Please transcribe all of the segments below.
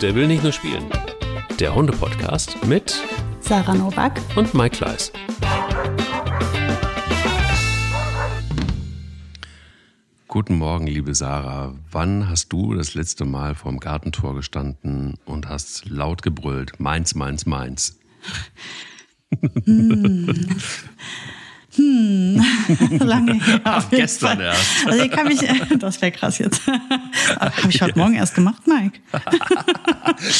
Der will nicht nur spielen. Der Hunde-Podcast mit Sarah Novak und Mike Kleiss. Guten Morgen, liebe Sarah. Wann hast du das letzte Mal vorm Gartentor gestanden und hast laut gebrüllt, meins, meins, meins? Hm. Lange her. Ach, gestern Fall. erst. Also ich kann mich, das wäre krass jetzt. Habe ich heute ja. Morgen erst gemacht, Mike.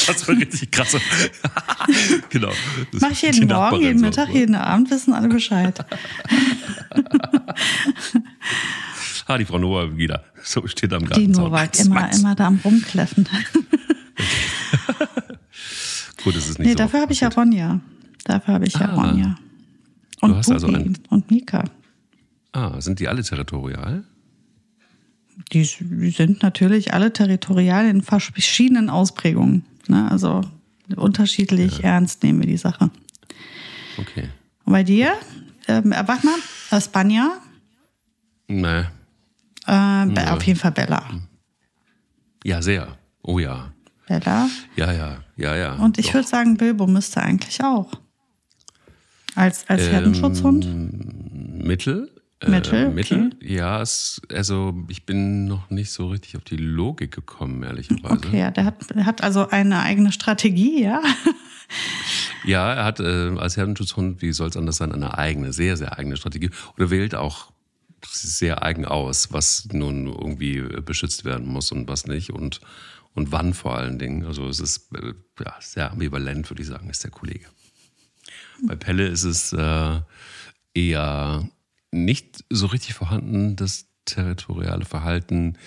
das war richtig krass. genau. Mach ich jeden Morgen, jeden Mittag, so. jeden Abend, wissen alle Bescheid. ah, die Frau Nowak wieder. So steht am Garten. Die Nowak, immer, immer da am Rumkläffen. Gut, es ist nicht nee, so dafür habe ich ja Ronja. Dafür habe ich ja ah. Ronja. Und du hast Bubi also ein... und Mika. Ah, sind die alle territorial? Die sind natürlich alle territorial in verschiedenen Ausprägungen. Ne? Also unterschiedlich ja. ernst nehmen wir die Sache. Okay. Und bei dir? Ähm, äh, warte mal, Espanja? Nee. Äh, nee. Auf jeden Fall Bella. Ja, sehr. Oh ja. Bella? Ja, ja, ja, ja. Und ich würde sagen, Bilbo müsste eigentlich auch. Als, als Herdenschutzhund? Ähm, Mittel. Mittel? Äh, Mittel. Okay. Ja, es, also ich bin noch nicht so richtig auf die Logik gekommen, ehrlicherweise. Okay, ja, der hat, der hat also eine eigene Strategie, ja? Ja, er hat äh, als Herdenschutzhund, wie soll es anders sein, eine eigene, sehr, sehr eigene Strategie. Oder wählt auch sehr eigen aus, was nun irgendwie beschützt werden muss und was nicht und, und wann vor allen Dingen. Also es ist äh, ja, sehr ambivalent, würde ich sagen, ist der Kollege. Bei Pelle ist es äh, eher nicht so richtig vorhanden, das territoriale Verhalten.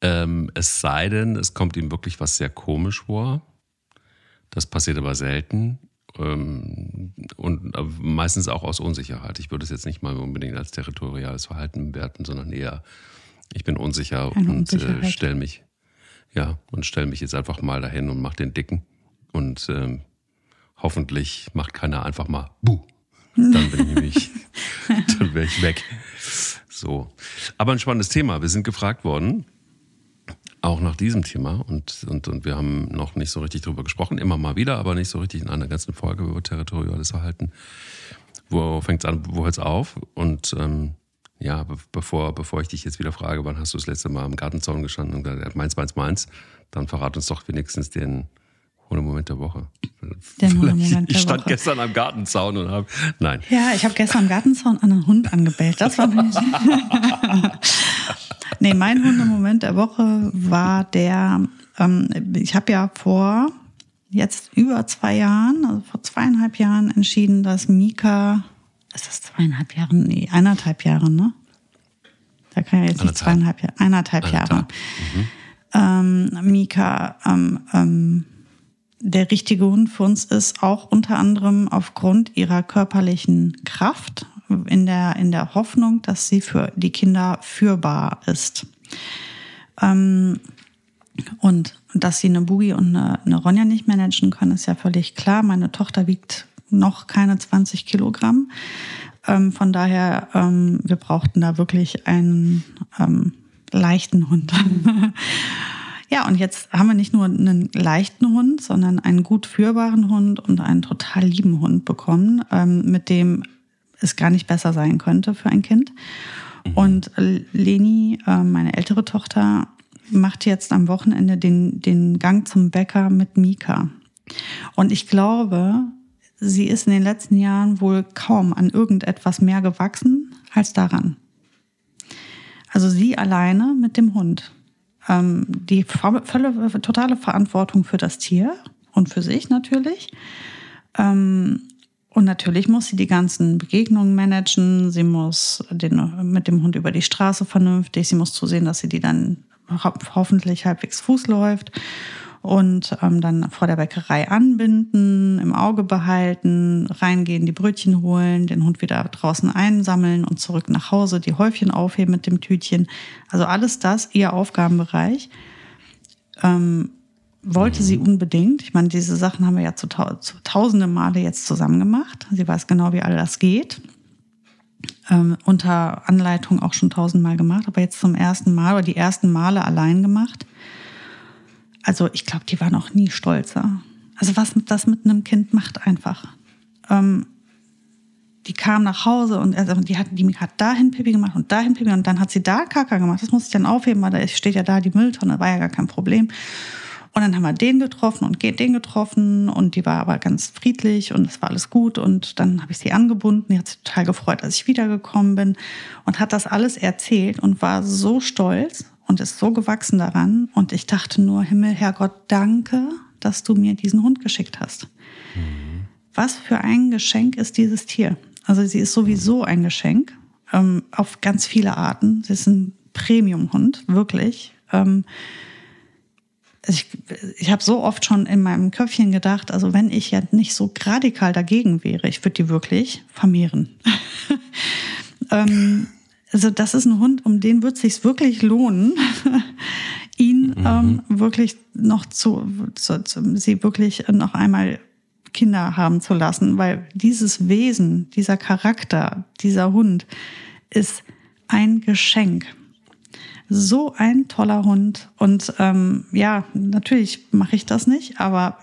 Ähm, es sei denn, es kommt ihm wirklich was sehr komisch vor. Das passiert aber selten. Ähm, und meistens auch aus Unsicherheit. Ich würde es jetzt nicht mal unbedingt als territoriales Verhalten bewerten, sondern eher, ich bin unsicher Eine und äh, stelle mich, ja, und stelle mich jetzt einfach mal dahin und mache den Dicken. Und ähm, hoffentlich macht keiner einfach mal Buh. Dann bin ich nämlich, dann wäre ich weg. So. Aber ein spannendes Thema. Wir sind gefragt worden, auch nach diesem Thema und, und, und wir haben noch nicht so richtig drüber gesprochen, immer mal wieder, aber nicht so richtig in einer ganzen Folge über territoriales Verhalten. Wo fängt es an, wo hört es auf? Und ähm, ja, be bevor, bevor ich dich jetzt wieder frage, wann hast du das letzte Mal am Gartenzaun gestanden und gesagt, meins, meins, meins, dann verrat uns doch wenigstens den, Hundemoment der Woche. Der Hundemoment ich stand Woche. gestern am Gartenzaun und habe. Nein. Ja, ich habe gestern am Gartenzaun einen Hund angebellt. Das war nicht. nee, mein Hundemoment der Woche war der, ähm, ich habe ja vor jetzt über zwei Jahren, also vor zweieinhalb Jahren entschieden, dass Mika, ist das zweieinhalb Jahre? Nee, eineinhalb Jahre, ne? Da kann ja jetzt nicht zweieinhalb Jahre, eineinhalb, Jahre. Mhm. Ähm, Mika ähm, ähm, der richtige Hund für uns ist, auch unter anderem aufgrund ihrer körperlichen Kraft, in der, in der Hoffnung, dass sie für die Kinder führbar ist. Ähm, und dass sie eine Boogie und eine, eine Ronja nicht managen können, ist ja völlig klar. Meine Tochter wiegt noch keine 20 Kilogramm. Ähm, von daher, ähm, wir brauchten da wirklich einen ähm, leichten Hund. Ja, und jetzt haben wir nicht nur einen leichten Hund, sondern einen gut führbaren Hund und einen total lieben Hund bekommen, ähm, mit dem es gar nicht besser sein könnte für ein Kind. Mhm. Und Leni, äh, meine ältere Tochter, macht jetzt am Wochenende den, den Gang zum Bäcker mit Mika. Und ich glaube, sie ist in den letzten Jahren wohl kaum an irgendetwas mehr gewachsen als daran. Also sie alleine mit dem Hund ähm, die volle, totale Verantwortung für das Tier und für sich natürlich. Ähm, und natürlich muss sie die ganzen Begegnungen managen. Sie muss den, mit dem Hund über die Straße vernünftig. Sie muss zusehen, dass sie die dann ho hoffentlich halbwegs Fuß läuft und ähm, dann vor der Bäckerei anbinden, im Auge behalten, reingehen, die Brötchen holen, den Hund wieder draußen einsammeln und zurück nach Hause, die Häufchen aufheben mit dem Tütchen. Also alles das, ihr Aufgabenbereich. Ähm, wollte sie unbedingt. Ich meine, diese Sachen haben wir ja zu, zu tausende Male jetzt zusammen gemacht. Sie weiß genau, wie all das geht. Ähm, unter Anleitung auch schon tausendmal gemacht, aber jetzt zum ersten Mal oder die ersten Male allein gemacht. Also ich glaube, die war noch nie stolzer. Also was das mit einem Kind macht einfach. Ähm, die kam nach Hause und also die hat, die hat dahin Pipi gemacht und dahin Pipi und dann hat sie da Kaka gemacht. Das musste ich dann aufheben, weil da steht ja da die Mülltonne, war ja gar kein Problem. Und dann haben wir den getroffen und den getroffen und die war aber ganz friedlich und es war alles gut und dann habe ich sie angebunden. Die hat sich total gefreut, als ich wiedergekommen bin und hat das alles erzählt und war so stolz und ist so gewachsen daran und ich dachte nur, Himmel, Herrgott, danke, dass du mir diesen Hund geschickt hast. Mhm. Was für ein Geschenk ist dieses Tier? Also sie ist sowieso ein Geschenk ähm, auf ganz viele Arten. Sie ist ein Premium-Hund, wirklich. Ähm, ich, ich habe so oft schon in meinem Köpfchen gedacht, also wenn ich ja nicht so radikal dagegen wäre, ich würde die wirklich vermehren. ähm, also das ist ein Hund, um den wird es sich wirklich lohnen, ihn mhm. ähm, wirklich noch zu, zu, zu, sie wirklich noch einmal Kinder haben zu lassen, weil dieses Wesen, dieser Charakter, dieser Hund ist ein Geschenk. So ein toller Hund. Und ähm, ja, natürlich mache ich das nicht, aber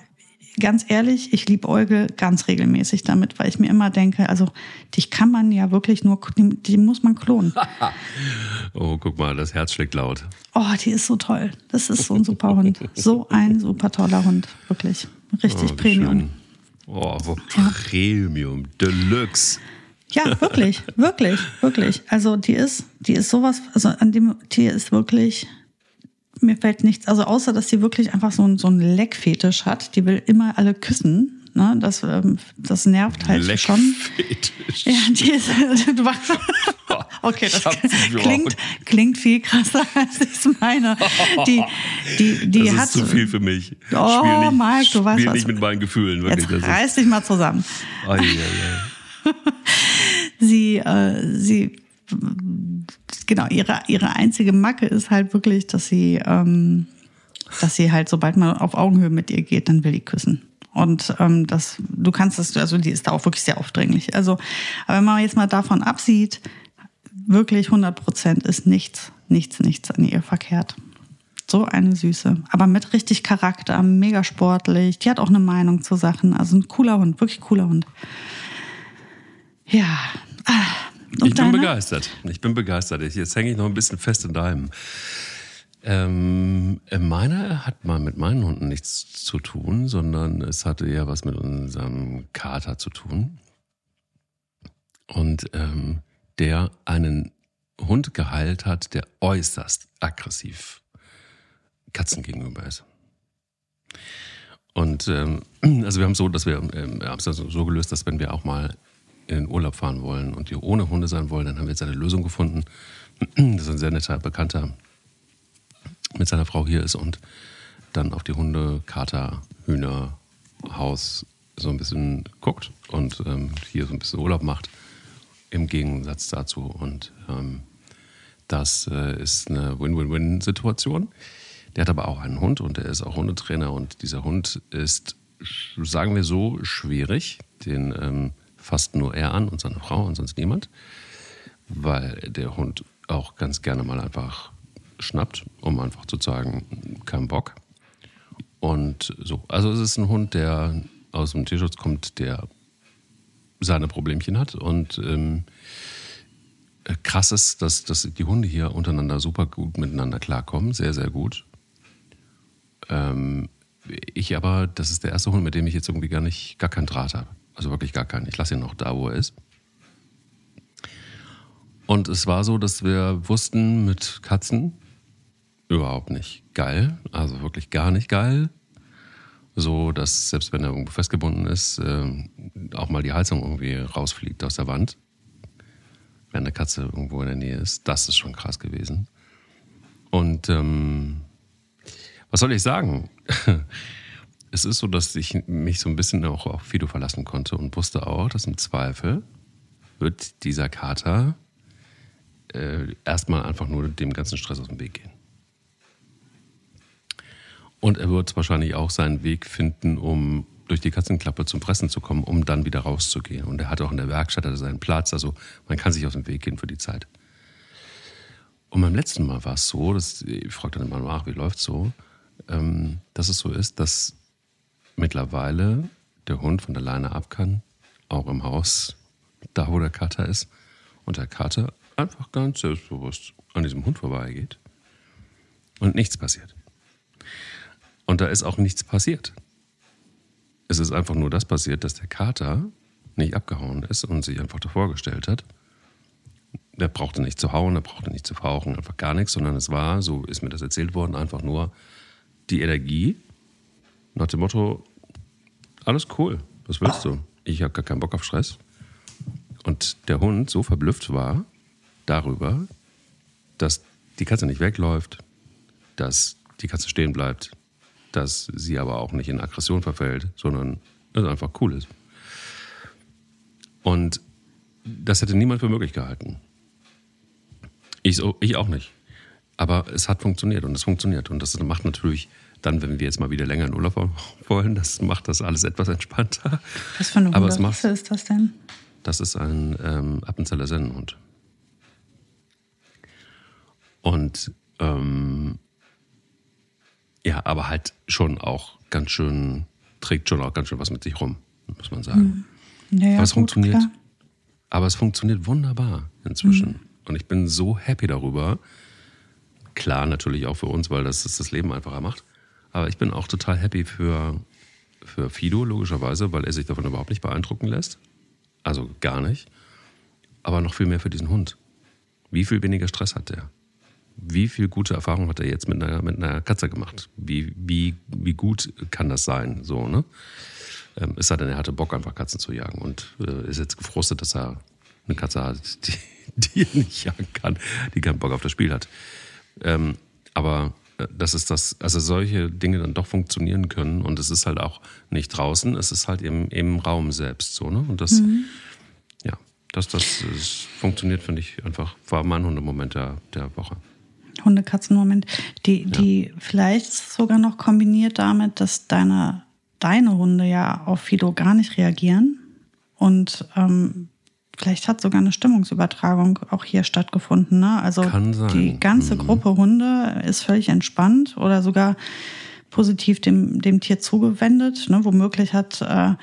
ganz ehrlich, ich liebe Eugel ganz regelmäßig damit, weil ich mir immer denke, also dich kann man ja wirklich nur, die, die muss man klonen. oh, guck mal, das Herz schlägt laut. Oh, die ist so toll. Das ist so ein super Hund. So ein super toller Hund. Wirklich. Richtig oh, Premium. Schön. Oh, ja. Premium, Deluxe. Ja, wirklich, wirklich, wirklich. Also die ist, die ist sowas, also an dem Tier ist wirklich, mir fällt nichts, also außer, dass sie wirklich einfach so, ein, so einen Leckfetisch hat. Die will immer alle küssen. Ne? Das, ähm, das nervt halt schon. Ja, die ist, du weißt, okay, das klingt, klingt viel krasser, als ich es meine. Die, die, die das hat, ist zu viel für mich. Oh, spiel nicht, Mike, du weißt was. nicht mit meinen Gefühlen. Wirklich. Jetzt reiß dich mal zusammen. Oh, yeah, yeah. sie, äh, sie, genau, ihre, ihre einzige Macke ist halt wirklich, dass sie, ähm, dass sie halt, sobald man auf Augenhöhe mit ihr geht, dann will die küssen. Und ähm, das, du kannst das, also die ist da auch wirklich sehr aufdringlich. Also, aber wenn man jetzt mal davon absieht, wirklich 100 Prozent ist nichts, nichts, nichts an ihr verkehrt. So eine Süße. Aber mit richtig Charakter, mega sportlich. Die hat auch eine Meinung zu Sachen. Also ein cooler Hund, wirklich cooler Hund. Ja. Ah, und ich bin begeistert. Ich bin begeistert. Jetzt hänge ich noch ein bisschen fest in deinem. Ähm, meiner hat mal mit meinen Hunden nichts zu tun, sondern es hatte eher was mit unserem Kater zu tun. Und ähm, der einen Hund geheilt hat, der äußerst aggressiv Katzen gegenüber ist. Und ähm, also wir haben so, dass wir ähm, haben es also so gelöst, dass wenn wir auch mal in den Urlaub fahren wollen und die ohne Hunde sein wollen, dann haben wir jetzt eine Lösung gefunden. Das ist ein sehr netter Bekannter mit seiner Frau hier ist und dann auf die Hunde, Kater, Hühner, Haus so ein bisschen guckt und ähm, hier so ein bisschen Urlaub macht im Gegensatz dazu. Und ähm, das äh, ist eine Win-Win-Win-Situation. Der hat aber auch einen Hund und er ist auch Hundetrainer und dieser Hund ist, sagen wir so, schwierig. Den ähm, fasst nur er an und seine Frau und sonst niemand, weil der Hund auch ganz gerne mal einfach schnappt, um einfach zu sagen, kein Bock. Und so. Also es ist ein Hund, der aus dem Tierschutz kommt, der seine Problemchen hat. Und ähm, krass ist, dass, dass die Hunde hier untereinander super gut miteinander klarkommen, sehr, sehr gut. Ähm, ich aber, das ist der erste Hund, mit dem ich jetzt irgendwie gar nicht, gar keinen Draht habe. Also wirklich gar keinen. Ich lasse ihn noch da, wo er ist. Und es war so, dass wir wussten, mit Katzen überhaupt nicht geil. Also wirklich gar nicht geil so dass selbst wenn er irgendwo festgebunden ist, äh, auch mal die Heizung irgendwie rausfliegt aus der Wand, wenn eine Katze irgendwo in der Nähe ist. Das ist schon krass gewesen. Und ähm, was soll ich sagen? es ist so, dass ich mich so ein bisschen auch auf Fido verlassen konnte und wusste auch, dass im Zweifel wird dieser Kater äh, erstmal einfach nur dem ganzen Stress aus dem Weg gehen. Und er wird wahrscheinlich auch seinen Weg finden, um durch die Katzenklappe zum Fressen zu kommen, um dann wieder rauszugehen. Und er hat auch in der Werkstatt seinen Platz, also man kann sich aus dem Weg gehen für die Zeit. Und beim letzten Mal war es so, dass, ich fragte dann mal nach, wie läuft so? ähm, dass es so ist, dass mittlerweile der Hund von der Leine ab kann, auch im Haus, da wo der Kater ist, und der Kater einfach ganz selbstbewusst an diesem Hund vorbeigeht und nichts passiert. Und da ist auch nichts passiert. Es ist einfach nur das passiert, dass der Kater nicht abgehauen ist und sich einfach davor gestellt hat. Der brauchte nicht zu hauen, er brauchte nicht zu fauchen, einfach gar nichts, sondern es war, so ist mir das erzählt worden, einfach nur die Energie nach dem Motto, alles cool, was willst du? Ich habe gar keinen Bock auf Stress. Und der Hund so verblüfft war darüber, dass die Katze nicht wegläuft, dass die Katze stehen bleibt, dass sie aber auch nicht in Aggression verfällt, sondern es einfach cool ist. Und das hätte niemand für möglich gehalten. Ich, ich auch nicht. Aber es hat funktioniert und es funktioniert. Und das macht natürlich dann, wenn wir jetzt mal wieder länger in Urlaub wollen, das macht das alles etwas entspannter. Was für eine Hunderasse ist das denn? Das ist ein ähm, Appenzeller Sennenhund. Und ähm, ja, aber halt schon auch ganz schön, trägt schon auch ganz schön was mit sich rum, muss man sagen. Hm. Ja, ja, aber es gut, funktioniert. klar. Aber es funktioniert wunderbar inzwischen. Hm. Und ich bin so happy darüber. Klar, natürlich auch für uns, weil das das Leben einfacher macht. Aber ich bin auch total happy für, für Fido, logischerweise, weil er sich davon überhaupt nicht beeindrucken lässt. Also gar nicht. Aber noch viel mehr für diesen Hund. Wie viel weniger Stress hat der? Wie viel gute Erfahrung hat er jetzt mit einer, mit einer Katze gemacht? Wie, wie, wie gut kann das sein? So, ne? Ähm, es sei denn, er hatte Bock, einfach Katzen zu jagen und äh, ist jetzt gefrustet, dass er eine Katze hat, die, die er nicht jagen kann, die keinen Bock auf das Spiel hat. Ähm, aber äh, das ist das, also solche Dinge dann doch funktionieren können und es ist halt auch nicht draußen, es ist halt im, im Raum selbst so, ne? Und das, ja, das, das, das funktioniert, finde ich, einfach, war mein Hundemoment der, der Woche. Hunde-Katzen-Moment, die, die vielleicht sogar noch kombiniert damit, dass deine, deine Hunde ja auf Fido gar nicht reagieren. Und ähm, vielleicht hat sogar eine Stimmungsübertragung auch hier stattgefunden. Ne? Also die ganze Mhm. Gruppe Hunde ist völlig entspannt oder sogar positiv dem, dem Tier zugewendet. Ne? Womöglich hat äh,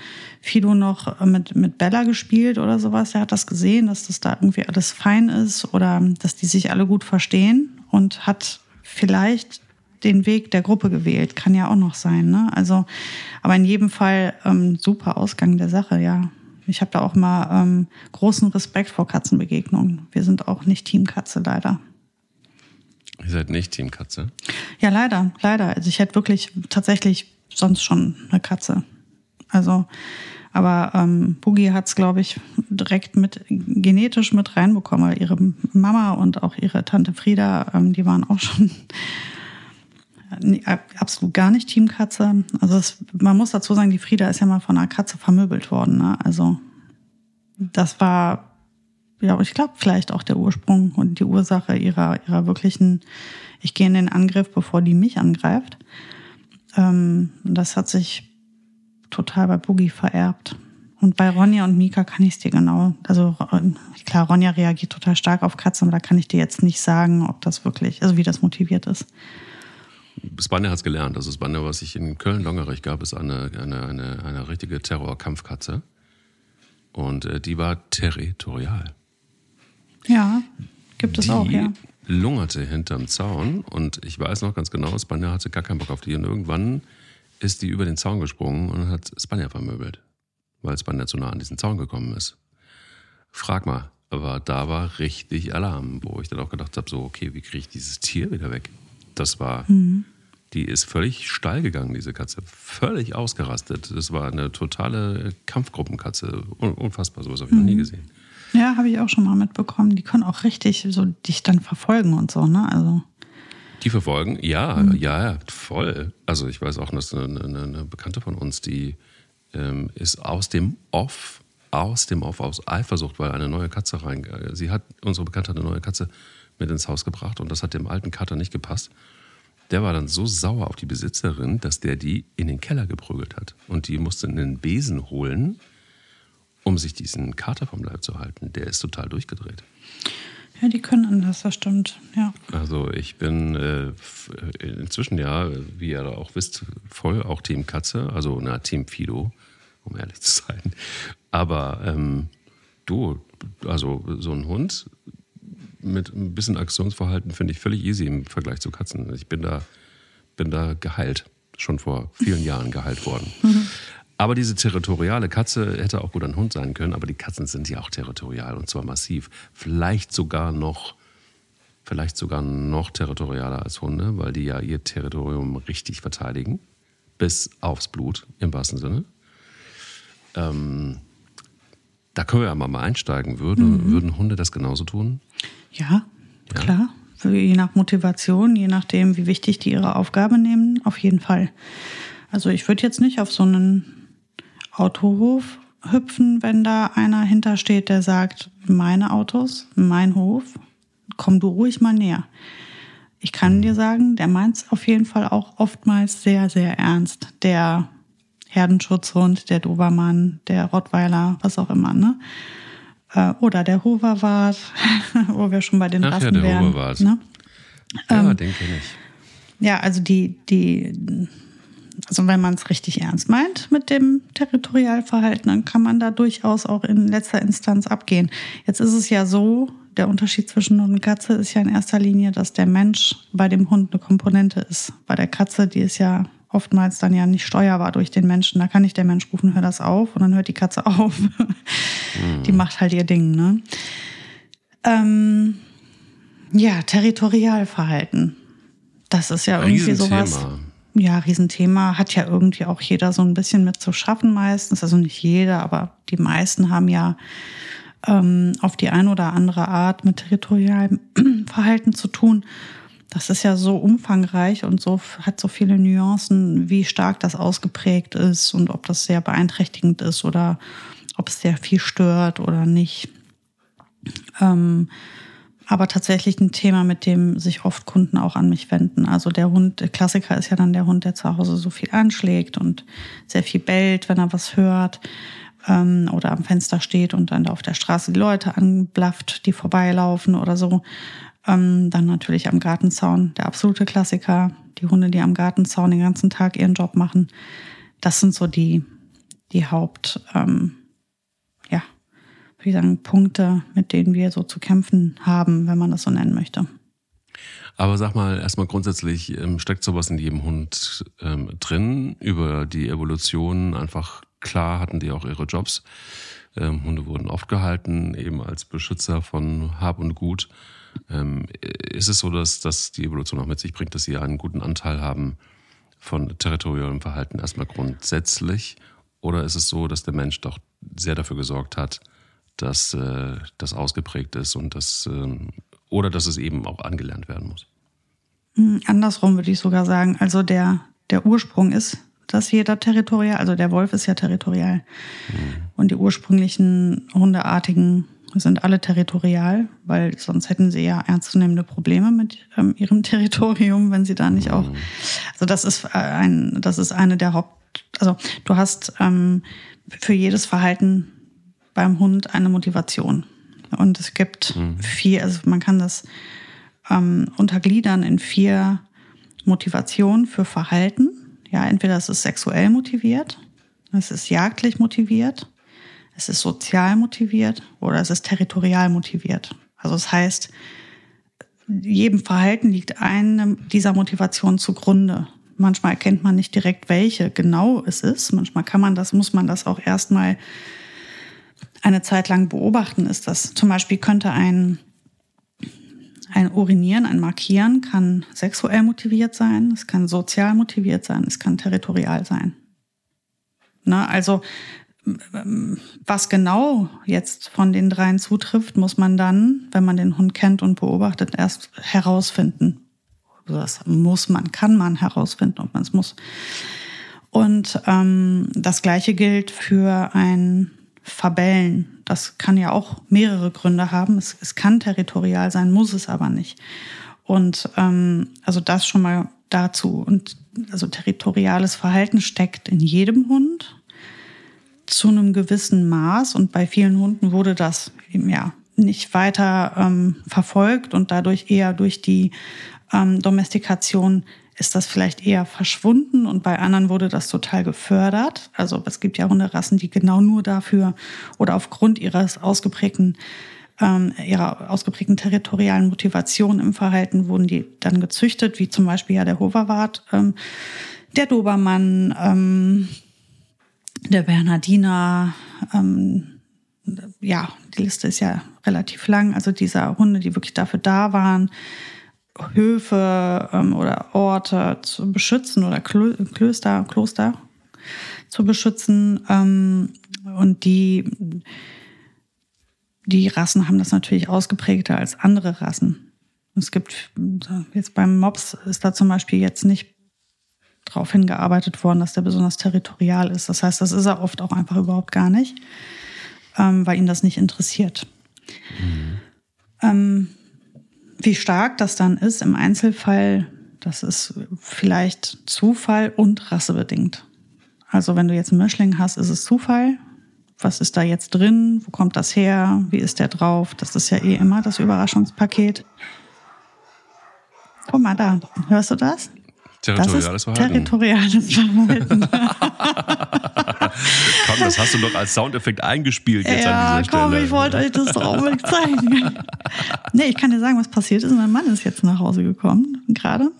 Fido noch mit, mit Bella gespielt oder sowas. Er hat das gesehen, dass das da irgendwie alles fein ist oder dass die sich alle gut verstehen und hat vielleicht den Weg der Gruppe gewählt. Kann ja auch noch sein. Ne? Also, aber in jedem Fall ähm, super Ausgang der Sache, ja. Ich habe da auch mal ähm, großen Respekt vor Katzenbegegnungen. Wir sind auch nicht Team Katze, leider. Ihr seid nicht Team Katze. Ja, leider, leider. Also ich hätte wirklich tatsächlich sonst schon eine Katze. Also, aber ähm, Boogie hat's, glaube ich, direkt mit genetisch mit reinbekommen. Ihre Mama und auch ihre Tante Frieda, ähm, die waren auch schon absolut gar nicht Team Katze. Also es, man muss dazu sagen, die Frieda ist ja mal von einer Katze vermöbelt worden. Ne? Also das war, ja, ich glaube, vielleicht auch der Ursprung und die Ursache ihrer, ihrer wirklichen, ich gehe in den Angriff, bevor die mich angreift. Ähm, das hat sich total bei Boogie vererbt. Und bei Ronja und Mika kann ich es dir genau, also klar, Ronja reagiert total stark auf Katzen, aber da kann ich dir jetzt nicht sagen, ob das wirklich, also wie das motiviert ist. Spanier hat es gelernt. Also Spanier, was ich in Köln-Longerich gab, ist eine, eine, eine, eine richtige Terror-Kampfkatze. Und äh, die war territorial. Ja, gibt es die auch, ja. lungerte hinterm Zaun und ich weiß noch ganz genau, Spanier hatte gar keinen Bock auf die. Und irgendwann ist die über den Zaun gesprungen und hat Spanier vermöbelt, weil Spanier zu nah an diesen Zaun gekommen ist. Frag mal, aber da war richtig Alarm, wo ich dann auch gedacht habe, so, okay, wie kriege ich dieses Tier wieder weg? Das war, die ist völlig steil gegangen, diese Katze. Völlig ausgerastet. Das war eine totale Kampfgruppenkatze. Un unfassbar, sowas habe ich noch nie gesehen. Ja, habe ich auch schon mal mitbekommen. Die können auch richtig so dich dann verfolgen und so, ne? Also. Die verfolgen, ja, ja, ja, voll. Also ich weiß auch, dass eine, eine, eine Bekannte von uns, die ähm, ist aus dem Off, aus dem Off, aus Eifersucht, weil eine neue Katze rein. äh, Sie hat, unsere Bekannte hat eine neue Katze mit ins Haus gebracht und das hat dem alten Kater nicht gepasst. Der war dann so sauer auf die Besitzerin, dass der die in den Keller geprügelt hat. Und die musste einen Besen holen, um sich diesen Kater vom Leib zu halten. Der ist total durchgedreht. Ja, die können anders, das stimmt, ja. Also ich bin äh, inzwischen ja, wie ihr auch wisst, voll auch Team Katze, also na, Team Fido, um ehrlich zu sein. Aber ähm, du, also so ein Hund mit ein bisschen Aktionsverhalten finde ich völlig easy im Vergleich zu Katzen. Ich bin da, bin da geheilt, schon vor vielen Jahren geheilt worden. Mhm. Aber diese territoriale Katze hätte auch gut ein Hund sein können, aber die Katzen sind ja auch territorial und zwar massiv. Vielleicht sogar noch, vielleicht sogar noch territorialer als Hunde, weil die ja ihr Territorium richtig verteidigen. Bis aufs Blut, im wahrsten Sinne. Ähm, da können wir ja mal einsteigen. Würden, mhm. würden Hunde das genauso tun? Ja, ja, klar. Je nach Motivation, je nachdem, wie wichtig die ihre Aufgabe nehmen, auf jeden Fall. Also ich würde jetzt nicht auf so einen Autohof hüpfen, wenn da einer hintersteht, der sagt, meine Autos, mein Hof, komm du ruhig mal näher. Ich kann dir sagen, der meint es auf jeden Fall auch oftmals sehr, sehr ernst. Der Herdenschutzhund, der Dobermann, der Rottweiler, was auch immer, ne? Äh, oder der Hoverwart, wo wir schon bei den Ach Rassen ja, der wären. Hoverwart. Ne? Ja, ähm, den kenne ich. Ja, also die, die also wenn man es richtig ernst meint mit dem Territorialverhalten, dann kann man da durchaus auch in letzter Instanz abgehen. Jetzt ist es ja so, der Unterschied zwischen Hund und Katze ist ja in erster Linie, dass der Mensch bei dem Hund eine Komponente ist. Bei der Katze, die ist ja oftmals dann ja nicht steuerbar durch den Menschen. Da kann nicht der Mensch rufen, hör das auf und dann hört die Katze auf. Die macht halt ihr Ding, ne? Ähm, ja, Territorialverhalten. Das ist ja irgendwie sowas ja, Riesenthema. Hat ja irgendwie auch jeder so ein bisschen mit zu schaffen meistens. Also nicht jeder, aber die meisten haben ja ähm, auf die eine oder andere Art mit territorialem Verhalten zu tun. Das ist ja so umfangreich und so hat so viele Nuancen, wie stark das ausgeprägt ist und ob das sehr beeinträchtigend ist oder ob es sehr viel stört oder nicht. Ähm, aber tatsächlich ein Thema, mit dem sich oft Kunden auch an mich wenden. Also der Hund, der Klassiker ist ja dann der Hund, der zu Hause so viel anschlägt und sehr viel bellt, wenn er was hört ähm, oder am Fenster steht und dann auf der Straße die Leute anblafft, die vorbeilaufen oder so. Ähm, dann natürlich am Gartenzaun, der absolute Klassiker. Die Hunde, die am Gartenzaun den ganzen Tag ihren Job machen. Das sind so die, die Haupt, ähm, würde ich sagen, Punkte, mit denen wir so zu kämpfen haben, wenn man das so nennen möchte. Aber sag mal, erstmal grundsätzlich, ähm, steckt sowas in jedem Hund ähm, drin, über die Evolution einfach klar hatten die auch ihre Jobs. Ähm, Hunde wurden oft gehalten, eben als Beschützer von Hab und Gut. Ähm, ist es so, dass, dass die Evolution auch mit sich bringt, dass sie einen guten Anteil haben von territorialem Verhalten erstmal grundsätzlich? Oder ist es so, dass der Mensch doch sehr dafür gesorgt hat, dass äh, das ausgeprägt ist und das äh, oder dass es eben auch angelernt werden muss. Hm, andersrum würde ich sogar sagen. Also der, der Ursprung ist, dass jeder territorial, also der Wolf ist ja territorial. Mhm. Und die ursprünglichen Hundeartigen sind alle territorial, weil sonst hätten sie ja ernstzunehmende Probleme mit ähm, ihrem Territorium, wenn sie da nicht auch. Hm. Also das ist äh, ein, das ist eine der Haupt. Also du hast ähm, für jedes Verhalten beim Hund eine Motivation. Und es gibt mhm. vier, also man kann das ähm, untergliedern in vier Motivationen für Verhalten. Ja, entweder es ist sexuell motiviert, es ist jagdlich motiviert, es ist sozial motiviert oder es ist territorial motiviert. Also das heißt, jedem Verhalten liegt eine dieser Motivationen zugrunde. Manchmal erkennt man nicht direkt, welche genau es ist. Manchmal kann man das, muss man das auch erstmal eine Zeit lang beobachten, ist das zum Beispiel könnte ein, ein Urinieren, ein Markieren kann sexuell motiviert sein, es kann sozial motiviert sein, es kann territorial sein. Na, also was genau jetzt von den dreien zutrifft, muss man dann, wenn man den Hund kennt und beobachtet, erst herausfinden. Das muss man, kann man herausfinden, ob man es muss. Und ähm, das Gleiche gilt für ein verbellen. Das kann ja auch mehrere Gründe haben. Es, es kann territorial sein, muss es aber nicht. Und ähm, also das schon mal dazu. Und also territoriales Verhalten steckt in jedem Hund zu einem gewissen Maß. Und bei vielen Hunden wurde das ja nicht weiter ähm, verfolgt und dadurch eher durch die ähm, Domestikation ist das vielleicht eher verschwunden und bei anderen wurde das total gefördert. Also es gibt ja Hunderassen, die genau nur dafür oder aufgrund ihres ausgeprägten ähm, ihrer ausgeprägten territorialen Motivation im Verhalten wurden die dann gezüchtet, wie zum Beispiel ja der Hoverwart, ähm, der Dobermann, ähm, der Bernardiner, ähm, ja, die Liste ist ja relativ lang. Also dieser Hunde, die wirklich dafür da waren, Höfe ähm, oder Orte zu beschützen oder Klöster, Kloster zu beschützen. Ähm, und die, die Rassen haben das natürlich ausgeprägter als andere Rassen. Es gibt jetzt beim Mops ist da zum Beispiel jetzt nicht darauf hingearbeitet worden, dass der besonders territorial ist. Das heißt, das ist er oft auch einfach überhaupt gar nicht, ähm, weil ihn das nicht interessiert. Mhm. Ähm, wie stark das dann ist im Einzelfall, das ist vielleicht Zufall und rassebedingt. Also wenn du jetzt einen Mischling hast, ist es Zufall. Was ist da jetzt drin? Wo kommt das her? Wie ist der drauf? Das ist ja eh immer das Überraschungspaket. Guck mal da, hörst du das? Territoriales Verhalten. Territoriales Verhalten. komm, das hast du doch als Soundeffekt eingespielt jetzt ja, an dieser Stelle. komm, ich wollte euch das doch unbedingt zeigen. nee, ich kann dir sagen, was passiert ist. Mein Mann ist jetzt nach Hause gekommen, gerade.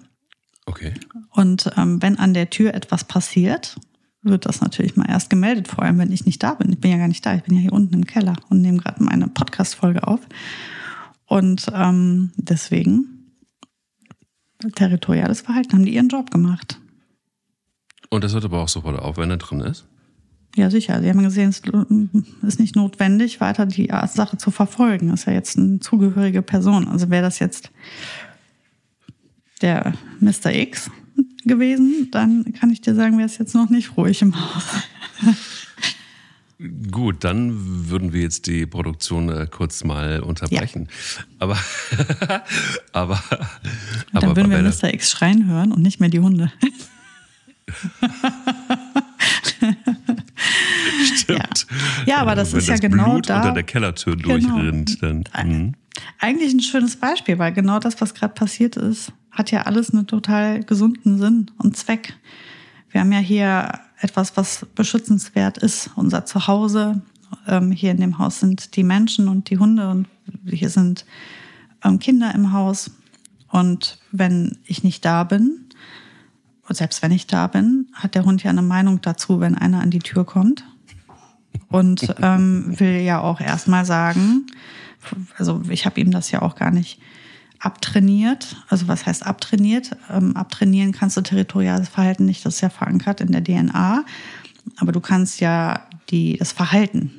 Okay. Und ähm, wenn an der Tür etwas passiert, wird das natürlich mal erst gemeldet, vor allem wenn ich nicht da bin. Ich bin ja gar nicht da, ich bin ja hier unten im Keller und nehme gerade meine Podcast-Folge auf. Und ähm, deswegen territoriales Verhalten, haben die ihren Job gemacht. Und das hört aber auch sofort auf, wenn er drin ist? Ja, sicher. Sie haben gesehen, es ist nicht notwendig, weiter die Sache zu verfolgen. Das ist ja jetzt eine zugehörige Person. Also wäre das jetzt der Mr. X gewesen, dann kann ich dir sagen, wäre es jetzt noch nicht ruhig im Haus. Gut, dann würden wir jetzt die Produktion äh, kurz mal unterbrechen. Ja. Aber, aber, dann aber würden wir Mr. X schreien hören und nicht mehr die Hunde. Stimmt. Ja. ja, aber das Wenn ist ja das genau Blut da. unter der Kellertür genau. durchrinnt, dann. Mhm. Eigentlich ein schönes Beispiel, weil genau das, was gerade passiert ist, hat ja alles einen total gesunden Sinn und Zweck. Wir haben ja hier etwas, was beschützenswert ist, unser Zuhause. Ähm, hier in dem Haus sind die Menschen und die Hunde und hier sind ähm, Kinder im Haus. Und wenn ich nicht da bin, selbst wenn ich da bin, hat der Hund ja eine Meinung dazu, wenn einer an die Tür kommt. Und ähm, will ja auch erstmal sagen, also ich habe ihm das ja auch gar nicht abtrainiert. Also was heißt abtrainiert? Ähm, abtrainieren kannst du territoriales Verhalten nicht, das ist ja verankert in der DNA. Aber du kannst ja die, das Verhalten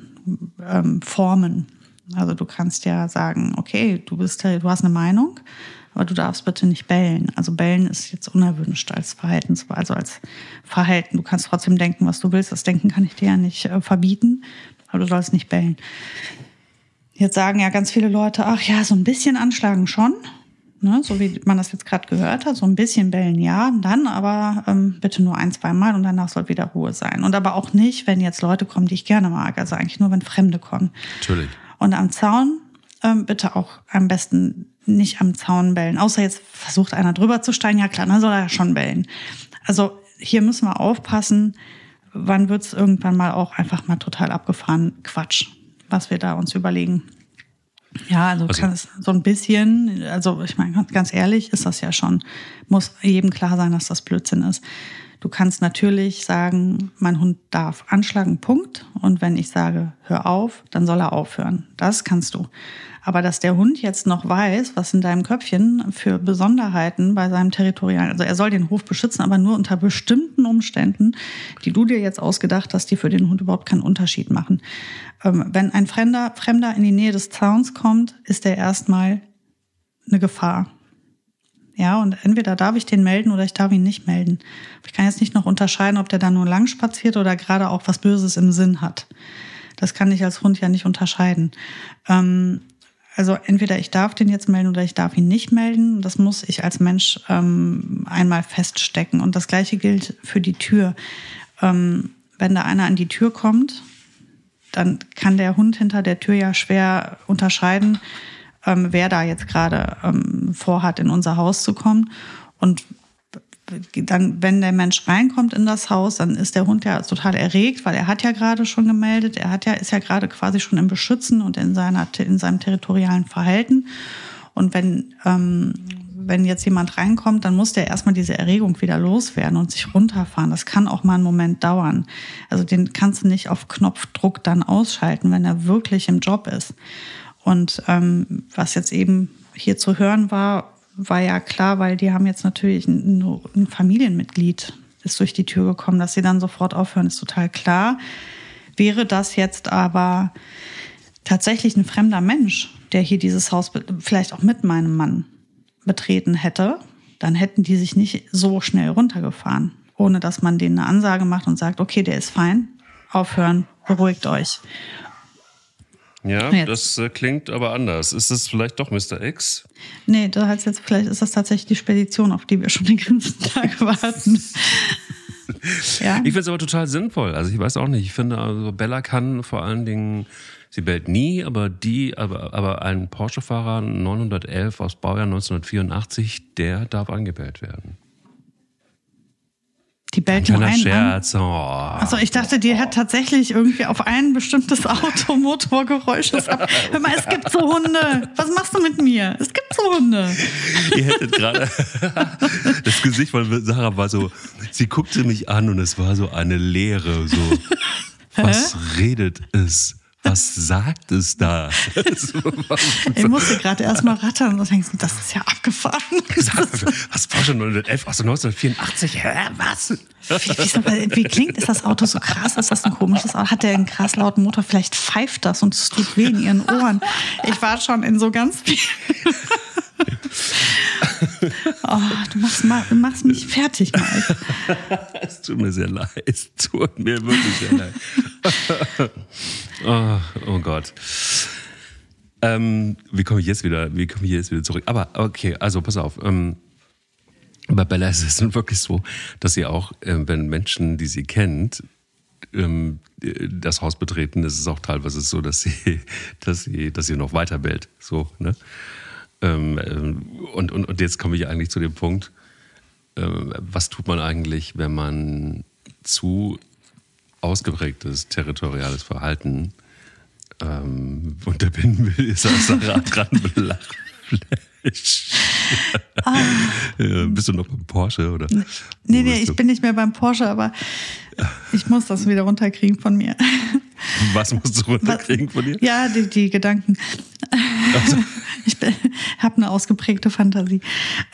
ähm, formen. Also du kannst ja sagen, okay, du bist, du hast eine Meinung, aber du darfst bitte nicht bellen. Also bellen ist jetzt unerwünscht als Verhaltensweise, also als Verhalten. Du kannst trotzdem denken, was du willst. Das Denken kann ich dir ja nicht äh, verbieten, aber du sollst nicht bellen. Jetzt sagen ja ganz viele Leute, ach ja, so ein bisschen anschlagen schon. Ne, so wie man das jetzt gerade gehört hat, so ein bisschen bellen ja, dann aber ähm, bitte nur ein, zwei Mal und danach soll wieder Ruhe sein. Und aber auch nicht, wenn jetzt Leute kommen, die ich gerne mag, also eigentlich nur, wenn Fremde kommen. Natürlich. Und am Zaun ähm, bitte auch am besten nicht am Zaun bellen. Außer jetzt versucht einer drüber zu steigen, ja klar, dann soll er ja schon bellen. Also hier müssen wir aufpassen, wann wird's irgendwann mal auch einfach mal total abgefahren Quatsch was wir da uns überlegen. Ja, also, also kann es so ein bisschen, also ich meine, ganz ehrlich, ist das ja schon, muss jedem klar sein, dass das Blödsinn ist. Du kannst natürlich sagen, mein Hund darf anschlagen, Punkt. Und wenn ich sage, hör auf, dann soll er aufhören. Das kannst du. Aber dass der Hund jetzt noch weiß, was in deinem Köpfchen für Besonderheiten bei seinem Territorialen, also er soll den Hof beschützen, aber nur unter bestimmten Umständen, die du dir jetzt ausgedacht hast, die für den Hund überhaupt keinen Unterschied machen. Ähm, wenn ein Fremder, Fremder in die Nähe des Zauns kommt, ist er erstmal eine Gefahr. Ja, und entweder darf ich den melden oder ich darf ihn nicht melden. Ich kann jetzt nicht noch unterscheiden, ob der da nur lang spaziert oder gerade auch was Böses im Sinn hat. Das kann ich als Hund ja nicht unterscheiden. Ähm, also entweder ich darf den jetzt melden oder ich darf ihn nicht melden. Das muss ich als Mensch ähm, einmal feststecken. Und das gleiche gilt für die Tür. Ähm, wenn da einer an die Tür kommt, dann kann der Hund hinter der Tür ja schwer unterscheiden, ähm, wer da jetzt gerade ähm, vorhat, in unser Haus zu kommen. Und dann, wenn der Mensch reinkommt in das Haus, dann ist der Hund ja total erregt, weil er hat ja gerade schon gemeldet, er hat ja, ist ja gerade quasi schon im Beschützen und in seiner, in seinem territorialen Verhalten. Und wenn, ähm, wenn jetzt jemand reinkommt, dann muss der erstmal diese Erregung wieder loswerden und sich runterfahren. Das kann auch mal einen Moment dauern. Also den kannst du nicht auf Knopfdruck dann ausschalten, wenn er wirklich im Job ist. Und ähm, was jetzt eben hier zu hören war, war ja klar, weil die haben jetzt natürlich ein, ein Familienmitglied ist durch die Tür gekommen, dass sie dann sofort aufhören, ist total klar. Wäre das jetzt aber tatsächlich ein fremder Mensch, der hier dieses Haus vielleicht auch mit meinem Mann betreten hätte, dann hätten die sich nicht so schnell runtergefahren, ohne dass man denen eine Ansage macht und sagt, okay, der ist fein, aufhören, beruhigt euch. Ja, jetzt. das äh, klingt aber anders. Ist das vielleicht doch Mr. X? Nee, da heißt jetzt, vielleicht ist das tatsächlich die Spedition, auf die wir schon den ganzen Tag warten. ja? Ich finde es aber total sinnvoll. Also ich weiß auch nicht. Ich finde, also Bella kann vor allen Dingen, sie bellt nie, aber die, aber, aber ein Porsche-Fahrer 911 aus Baujahr 1984, der darf angebellt werden. Die bellt nur einen Scherz. Oh. Also ich dachte, die hat tatsächlich irgendwie auf ein bestimmtes Auto Motorgeräusche. Hör mal, es gibt so Hunde. Was machst du mit mir? Es gibt so Hunde. Ihr hättet gerade das Gesicht von Sarah war so, sie guckte mich an und es war so eine Leere. So, was redet es? Was sagt es da? ich musste gerade erstmal rattern und denken, das ist ja abgefahren. Was Porsche 911 aus 1984? Hä, was? Wie, wie, klingt, ist das Auto so krass? Ist das ein komisches Auto? Hat der einen krass lauten Motor? Vielleicht pfeift das und es tut weh in ihren Ohren. Ich war schon in so ganz viel. Oh, du machst, mal, du machst mich fertig, Mike. es tut mir sehr leid. Es tut mir wirklich sehr leid. oh, oh Gott. Ähm, wie komme ich jetzt wieder? Wie komme ich jetzt wieder zurück? Aber okay, also pass auf. Ähm, bei Bella ist es dann wirklich so, dass sie auch, äh, wenn Menschen, die sie kennt, ähm, das Haus betreten, ist es auch teilweise so, dass sie, dass sie, dass sie noch weiter bellt. So, ne? Ähm, ähm, und, und, und jetzt komme ich eigentlich zu dem Punkt, äh, was tut man eigentlich, wenn man zu ausgeprägtes territoriales Verhalten ähm, unterbinden will, ist das dran Blachfleisch. Ah. bist du noch beim Porsche oder? Nee, nee, ich bin nicht mehr beim Porsche, aber ich muss das wieder runterkriegen von mir. Was musst du runterkriegen von dir? Ja, die, die Gedanken. So. Ich habe eine ausgeprägte Fantasie.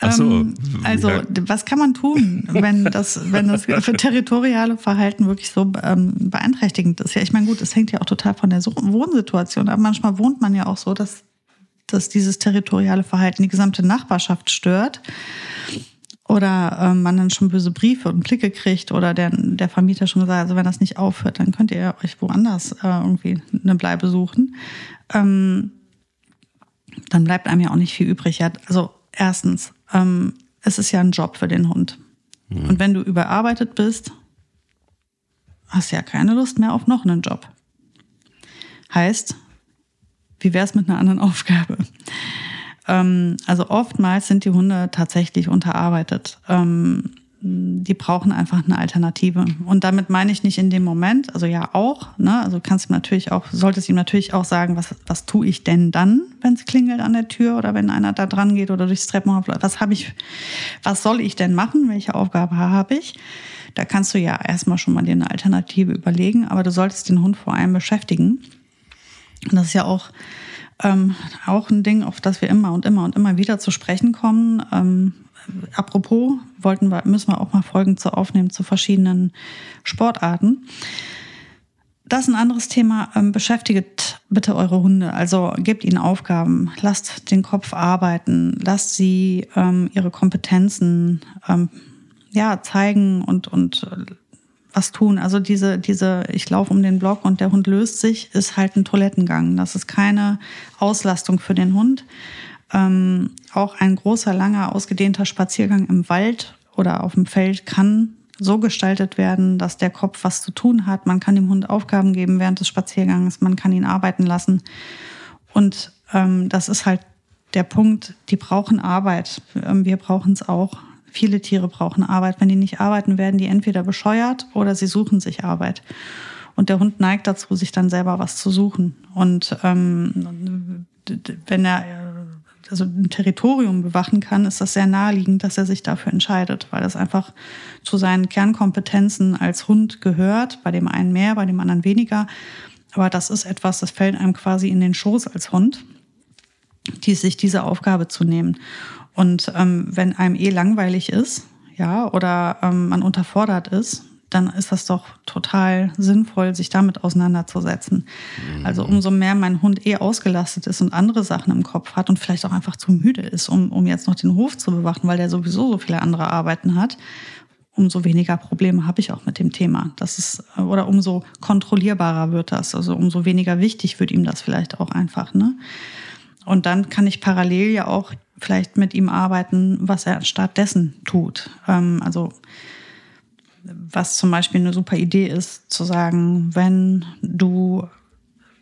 So. Ähm, also, ja. was kann man tun, wenn das, wenn das für territoriale Verhalten wirklich so ähm, beeinträchtigend ist? Ja, ich meine, gut, es hängt ja auch total von der Wohnsituation ab. Manchmal wohnt man ja auch so, dass, dass dieses territoriale Verhalten die gesamte Nachbarschaft stört oder ähm, man dann schon böse Briefe und Blicke kriegt oder der, der Vermieter schon gesagt, also wenn das nicht aufhört, dann könnt ihr euch woanders äh, irgendwie eine Bleibe suchen. Ähm, dann bleibt einem ja auch nicht viel übrig. Ja, also erstens, ähm, es ist ja ein Job für den Hund. Mhm. Und wenn du überarbeitet bist, hast du ja keine Lust mehr auf noch einen Job. Heißt, wie wäre es mit einer anderen Aufgabe? Ähm, also oftmals sind die Hunde tatsächlich unterarbeitet. Ähm, die brauchen einfach eine Alternative. Und damit meine ich nicht in dem Moment, also ja auch, ne? Also kannst du natürlich auch, solltest ihm natürlich auch sagen, was, was tue ich denn dann, wenn es klingelt an der Tür oder wenn einer da dran geht oder durchs Treppenhaus, was habe ich, was soll ich denn machen? Welche Aufgabe habe ich? Da kannst du ja erstmal schon mal dir eine Alternative überlegen, aber du solltest den Hund vor allem beschäftigen. Und das ist ja auch ähm, auch ein Ding, auf das wir immer und immer und immer wieder zu sprechen kommen. Ähm, apropos, wollten wir, müssen wir auch mal Folgen zu aufnehmen zu verschiedenen Sportarten. Das ist ein anderes Thema. Ähm, beschäftigt bitte eure Hunde. Also gebt ihnen Aufgaben. Lasst den Kopf arbeiten. Lasst sie ähm, ihre Kompetenzen ähm, ja, zeigen und, und was tun. Also diese, diese, ich laufe um den Block und der Hund löst sich, ist halt ein Toilettengang. Das ist keine Auslastung für den Hund. Ähm, auch ein großer, langer, ausgedehnter Spaziergang im Wald oder auf dem Feld kann so gestaltet werden, dass der Kopf was zu tun hat. Man kann dem Hund Aufgaben geben während des Spaziergangs, man kann ihn arbeiten lassen. Und ähm, das ist halt der Punkt, die brauchen Arbeit. Ähm, wir brauchen es auch. Viele Tiere brauchen Arbeit. Wenn die nicht arbeiten, werden die entweder bescheuert oder sie suchen sich Arbeit. Und der Hund neigt dazu, sich dann selber was zu suchen. Und ähm, wenn er also ein Territorium bewachen kann, ist das sehr naheliegend, dass er sich dafür entscheidet, weil das einfach zu seinen Kernkompetenzen als Hund gehört, bei dem einen mehr, bei dem anderen weniger. Aber das ist etwas, das fällt einem quasi in den Schoß als Hund, die sich diese Aufgabe zu nehmen. Und ähm, wenn einem eh langweilig ist, ja, oder ähm, man unterfordert ist, dann ist das doch total sinnvoll, sich damit auseinanderzusetzen. Mhm. Also umso mehr mein Hund eh ausgelastet ist und andere Sachen im Kopf hat und vielleicht auch einfach zu müde ist, um, um jetzt noch den Hof zu bewachen, weil der sowieso so viele andere Arbeiten hat, umso weniger Probleme habe ich auch mit dem Thema. Das ist, oder umso kontrollierbarer wird das. Also umso weniger wichtig wird ihm das vielleicht auch einfach. Ne? Und dann kann ich parallel ja auch vielleicht mit ihm arbeiten, was er stattdessen tut. Ähm, also was zum Beispiel eine super Idee ist, zu sagen, wenn du,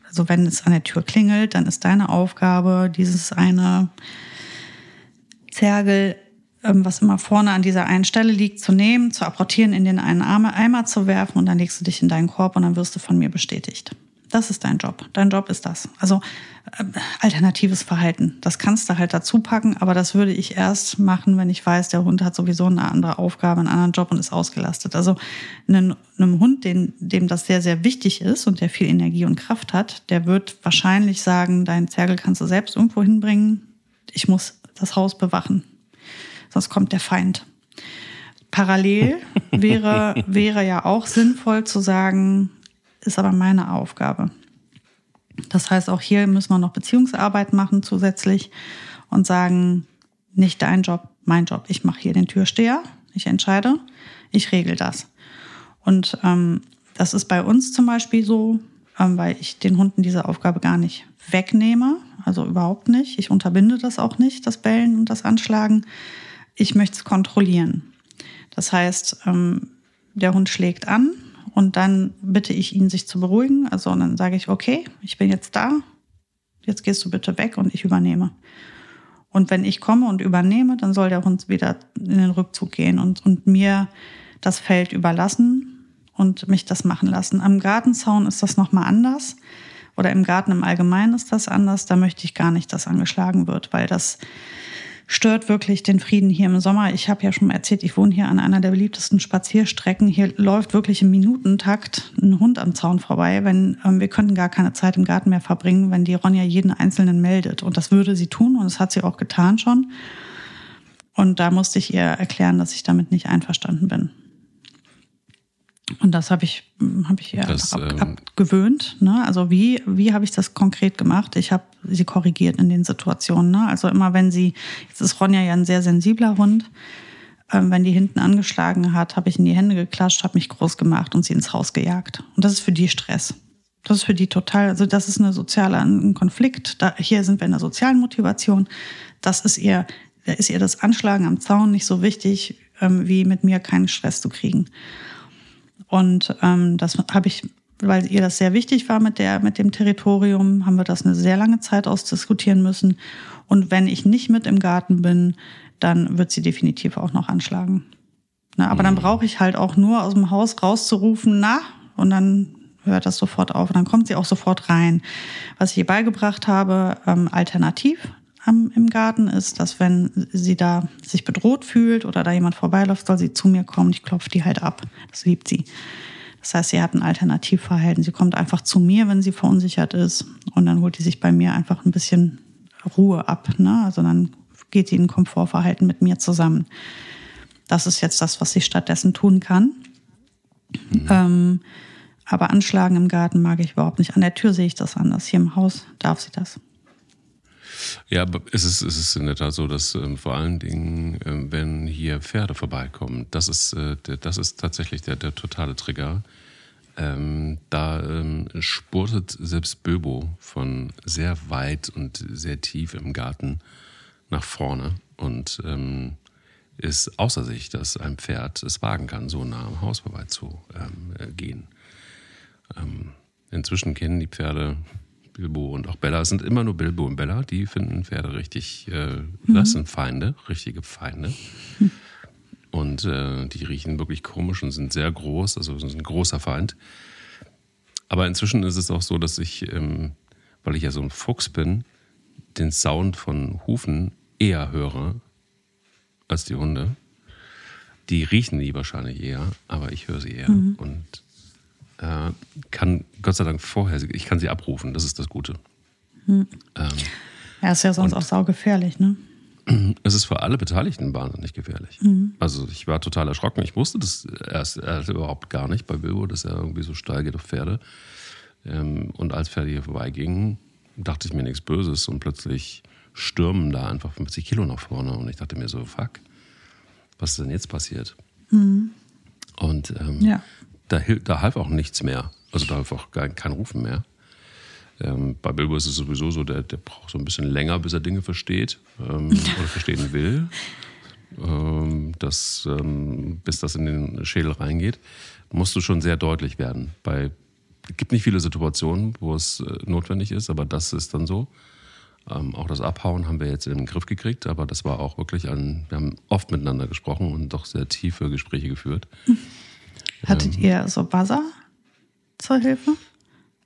also wenn es an der Tür klingelt, dann ist deine Aufgabe, dieses eine Zergel, ähm, was immer vorne an dieser einen Stelle liegt, zu nehmen, zu apportieren, in den einen Eimer zu werfen und dann legst du dich in deinen Korb und dann wirst du von mir bestätigt. Das ist dein Job. Dein Job ist das. Also äh, alternatives Verhalten. Das kannst du halt dazu packen, aber das würde ich erst machen, wenn ich weiß, der Hund hat sowieso eine andere Aufgabe, einen anderen Job und ist ausgelastet. Also einem, einem Hund, den, dem das sehr, sehr wichtig ist und der viel Energie und Kraft hat, der wird wahrscheinlich sagen, dein Zergel kannst du selbst irgendwo hinbringen. Ich muss das Haus bewachen. Sonst kommt der Feind. Parallel wäre, wäre ja auch sinnvoll zu sagen, ist aber meine Aufgabe. Das heißt, auch hier müssen wir noch Beziehungsarbeit machen zusätzlich und sagen, nicht dein Job, mein Job. Ich mache hier den Türsteher, ich entscheide, ich regel das. Und ähm, das ist bei uns zum Beispiel so, ähm, weil ich den Hunden diese Aufgabe gar nicht wegnehme, also überhaupt nicht. Ich unterbinde das auch nicht, das Bellen und das Anschlagen. Ich möchte es kontrollieren. Das heißt, ähm, der Hund schlägt an, und dann bitte ich ihn, sich zu beruhigen. Also und dann sage ich, okay, ich bin jetzt da. Jetzt gehst du bitte weg und ich übernehme. Und wenn ich komme und übernehme, dann soll der Hund wieder in den Rückzug gehen und, und mir das Feld überlassen und mich das machen lassen. Am Gartenzaun ist das nochmal anders. Oder im Garten im Allgemeinen ist das anders. Da möchte ich gar nicht, dass angeschlagen wird, weil das stört wirklich den Frieden hier im Sommer. Ich habe ja schon erzählt, ich wohne hier an einer der beliebtesten Spazierstrecken. Hier läuft wirklich im Minutentakt ein Hund am Zaun vorbei. Wenn ähm, wir könnten gar keine Zeit im Garten mehr verbringen, wenn die Ronja jeden einzelnen meldet. Und das würde sie tun und das hat sie auch getan schon. Und da musste ich ihr erklären, dass ich damit nicht einverstanden bin. Und das habe ich, hab ich ihr das, ab, ähm, abgewöhnt. Ne? Also wie, wie habe ich das konkret gemacht? Ich habe sie korrigiert in den Situationen. Ne? Also immer wenn sie, jetzt ist Ronja ja ein sehr sensibler Hund, ähm, wenn die hinten angeschlagen hat, habe ich in die Hände geklatscht, habe mich groß gemacht und sie ins Haus gejagt. Und das ist für die Stress. Das ist für die total, also das ist eine soziale ein Konflikt. Da, hier sind wir in der sozialen Motivation. Das ist ihr, da ist ihr das Anschlagen am Zaun nicht so wichtig, ähm, wie mit mir keinen Stress zu kriegen. Und ähm, das habe ich, weil ihr das sehr wichtig war mit, der, mit dem Territorium, haben wir das eine sehr lange Zeit ausdiskutieren müssen. Und wenn ich nicht mit im Garten bin, dann wird sie definitiv auch noch anschlagen. Na, aber dann mhm. brauche ich halt auch nur aus dem Haus rauszurufen, na, und dann hört das sofort auf und dann kommt sie auch sofort rein. Was ich ihr beigebracht habe, ähm, alternativ, am, im Garten ist, dass wenn sie da sich bedroht fühlt oder da jemand vorbeiläuft, soll sie zu mir kommen. Ich klopfe die halt ab. Das liebt sie. Das heißt, sie hat ein Alternativverhalten. Sie kommt einfach zu mir, wenn sie verunsichert ist. Und dann holt sie sich bei mir einfach ein bisschen Ruhe ab. Ne? Also dann geht sie in ein Komfortverhalten mit mir zusammen. Das ist jetzt das, was sie stattdessen tun kann. Mhm. Ähm, aber anschlagen im Garten mag ich überhaupt nicht. An der Tür sehe ich das anders. Hier im Haus darf sie das. Ja, es ist, es ist in der Tat so, dass ähm, vor allen Dingen, ähm, wenn hier Pferde vorbeikommen, das ist, äh, das ist tatsächlich der, der totale Trigger. Ähm, da ähm, spurtet selbst Böbo von sehr weit und sehr tief im Garten nach vorne und ähm, ist außer sich, dass ein Pferd es wagen kann, so nah am Haus vorbei zu ähm, äh, gehen. Ähm, inzwischen kennen die Pferde Bilbo und auch Bella. Sind immer nur Bilbo und Bella, die finden Pferde richtig, äh, mhm. das sind Feinde, richtige Feinde. Mhm. Und äh, die riechen wirklich komisch und sind sehr groß, also sind ein großer Feind. Aber inzwischen ist es auch so, dass ich, ähm, weil ich ja so ein Fuchs bin, den Sound von Hufen eher höre als die Hunde. Die riechen die wahrscheinlich eher, aber ich höre sie eher. Mhm. Und äh, kann Gott sei Dank vorher, ich kann sie abrufen, das ist das Gute. Mhm. Ähm, ja, ist ja sonst auch saugefährlich, ne? Es ist für alle Beteiligten wahnsinnig gefährlich. Mhm. Also ich war total erschrocken. Ich wusste das erst, erst überhaupt gar nicht bei Bilbo, dass er irgendwie so steil geht auf Pferde. Ähm, und als Pferde hier vorbeigingen, dachte ich mir nichts Böses und plötzlich stürmen da einfach 50 Kilo nach vorne und ich dachte mir so, fuck, was ist denn jetzt passiert? Mhm. Und ähm, ja. Da, da half auch nichts mehr. Also da half auch kein, kein Rufen mehr. Ähm, bei Bilbo ist es sowieso so, der, der braucht so ein bisschen länger, bis er Dinge versteht ähm, oder verstehen will. Ähm, das, ähm, bis das in den Schädel reingeht, musst du schon sehr deutlich werden. Bei es gibt nicht viele Situationen, wo es äh, notwendig ist, aber das ist dann so. Ähm, auch das Abhauen haben wir jetzt in den Griff gekriegt, aber das war auch wirklich ein, wir haben oft miteinander gesprochen und doch sehr tiefe Gespräche geführt. Hattet ähm, ihr so Buzzer zur Hilfe?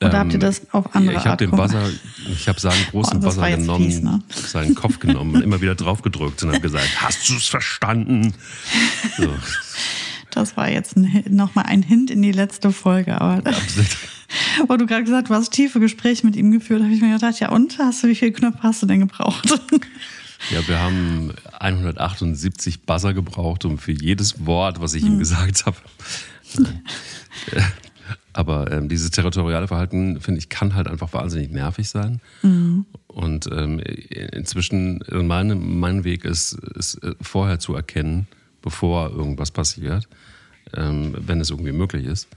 Oder ähm, habt ihr das auf andere Ich habe den Buzzer, ich habe seinen großen oh, Buzzer genommen, fies, ne? seinen Kopf genommen und immer wieder drauf gedrückt und habe gesagt, hast du es verstanden? So. Das war jetzt nochmal ein Hint in die letzte Folge, aber wo du gerade gesagt hast, du hast tiefe Gespräche mit ihm geführt, habe ich mir gedacht, ja und, hast du, wie viele Knöpfe hast du denn gebraucht? Ja, wir haben 178 Buzzer gebraucht, um für jedes Wort, was ich ihm hm. gesagt habe. Aber ähm, dieses territoriale Verhalten, finde ich, kann halt einfach wahnsinnig nervig sein. Mhm. Und ähm, inzwischen, also meine, mein Weg ist, ist äh, vorher zu erkennen, bevor irgendwas passiert, ähm, wenn es irgendwie möglich ist,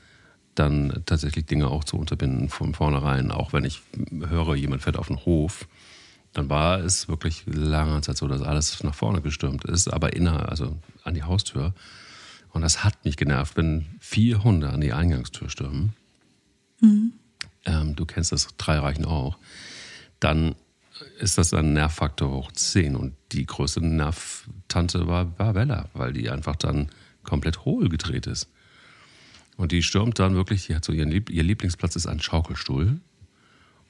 dann tatsächlich Dinge auch zu unterbinden von vornherein. Auch wenn ich höre, jemand fährt auf den Hof, dann war es wirklich lange Zeit so, dass alles nach vorne gestürmt ist, aber inner, also an die Haustür. Und das hat mich genervt, wenn vier Hunde an die Eingangstür stürmen. Mhm. Ähm, du kennst das, drei reichen auch. Dann ist das ein Nervfaktor hoch 10. Und die größte Nervtante war, war Bella, weil die einfach dann komplett hohl gedreht ist. Und die stürmt dann wirklich, die hat so ihren Lieb ihr Lieblingsplatz ist ein Schaukelstuhl.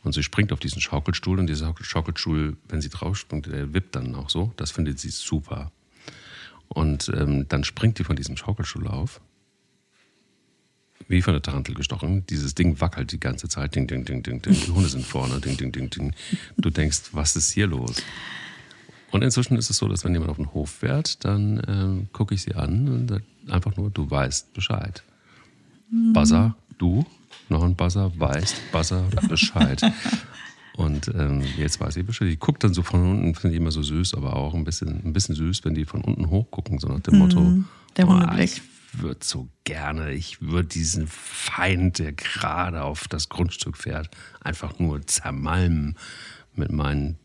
Und sie springt auf diesen Schaukelstuhl und dieser Schaukelstuhl, wenn sie draufspringt, der wippt dann auch so. Das findet sie super. Und ähm, dann springt die von diesem Schaukelstuhl auf wie von der Tarantel gestochen. Dieses Ding wackelt die ganze Zeit. Ding, ding, ding, ding, ding. Die Hunde sind vorne. Ding, ding, ding, ding. Du denkst, was ist hier los? Und inzwischen ist es so, dass wenn jemand auf den Hof fährt, dann äh, gucke ich sie an und sage einfach nur, du weißt Bescheid. Buzzer, du, noch ein Buzzer, weißt Buzzer Bescheid. Und ähm, jetzt weiß ich Bescheid. Die guckt dann so von unten, finde ich immer so süß, aber auch ein bisschen, ein bisschen süß, wenn die von unten hochgucken, so nach dem Motto. Der Hundeblick. Oh, würde so gerne, ich würde diesen Feind, der gerade auf das Grundstück fährt, einfach nur zermalmen mit meinen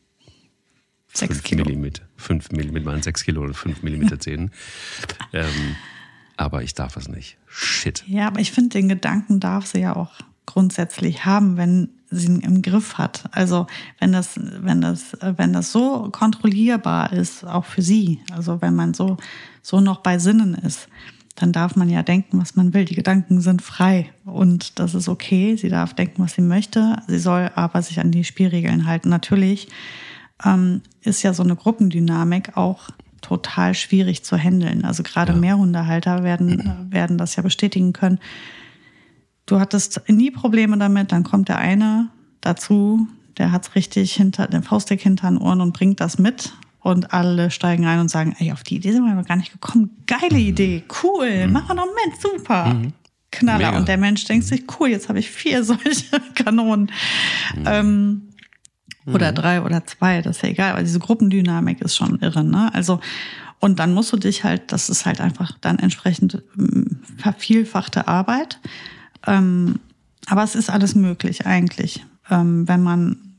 6 Kilo. Millimeter, 5 mm, mit meinen 6 Kilo und 5 mm Zähnen. ähm, aber ich darf es nicht. Shit. Ja, aber ich finde, den Gedanken darf sie ja auch grundsätzlich haben, wenn sie ihn im Griff hat. Also wenn das, wenn das, wenn das so kontrollierbar ist, auch für sie, also wenn man so, so noch bei Sinnen ist, dann darf man ja denken, was man will. Die Gedanken sind frei und das ist okay. Sie darf denken, was sie möchte. Sie soll aber sich an die Spielregeln halten. Natürlich ähm, ist ja so eine Gruppendynamik auch total schwierig zu handeln. Also gerade ja. Mehrhundehalter werden, werden das ja bestätigen können. Du hattest nie Probleme damit, dann kommt der eine dazu, der hat's richtig hinter den Faustdick hinter den Ohren und bringt das mit und alle steigen ein und sagen, ey, auf die Idee sind wir noch gar nicht gekommen. Geile mhm. Idee, cool, mhm. machen wir noch mit, super. Mhm. Knaller. Mega. Und der Mensch denkt sich, cool, jetzt habe ich vier solche Kanonen. Mhm. Ähm, oder mhm. drei oder zwei, das ist ja egal, aber diese Gruppendynamik ist schon irre, ne? Also, und dann musst du dich halt, das ist halt einfach dann entsprechend ähm, vervielfachte Arbeit. Ähm, aber es ist alles möglich eigentlich, ähm, wenn man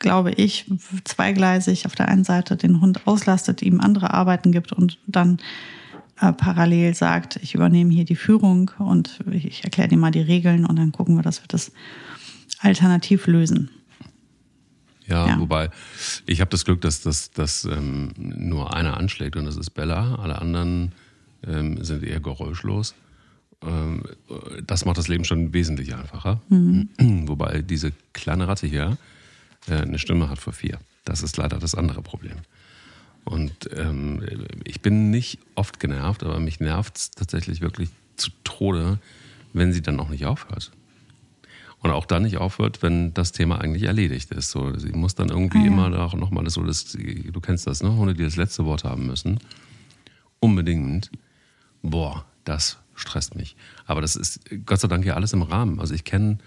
glaube ich, zweigleisig auf der einen Seite den Hund auslastet, ihm andere Arbeiten gibt und dann äh, parallel sagt, ich übernehme hier die Führung und ich erkläre dir mal die Regeln und dann gucken wir, dass wir das alternativ lösen. Ja, ja. wobei ich habe das Glück, dass das dass, ähm, nur einer anschlägt und das ist Bella. Alle anderen ähm, sind eher geräuschlos. Ähm, das macht das Leben schon wesentlich einfacher. Mhm. Wobei diese kleine Ratte hier äh, eine Stimme hat für vier. Das ist leider das andere Problem. Und ähm, ich bin nicht oft genervt, aber mich nervt es tatsächlich wirklich zu Tode, wenn sie dann noch nicht aufhört. Und auch dann nicht aufhört, wenn das Thema eigentlich erledigt ist. So, sie muss dann irgendwie ah, ja. immer auch nochmal so, das, du kennst das, ne? Hunde, die das letzte Wort haben müssen. Unbedingt. Boah, das stresst mich. Aber das ist Gott sei Dank ja alles im Rahmen. Also ich kenne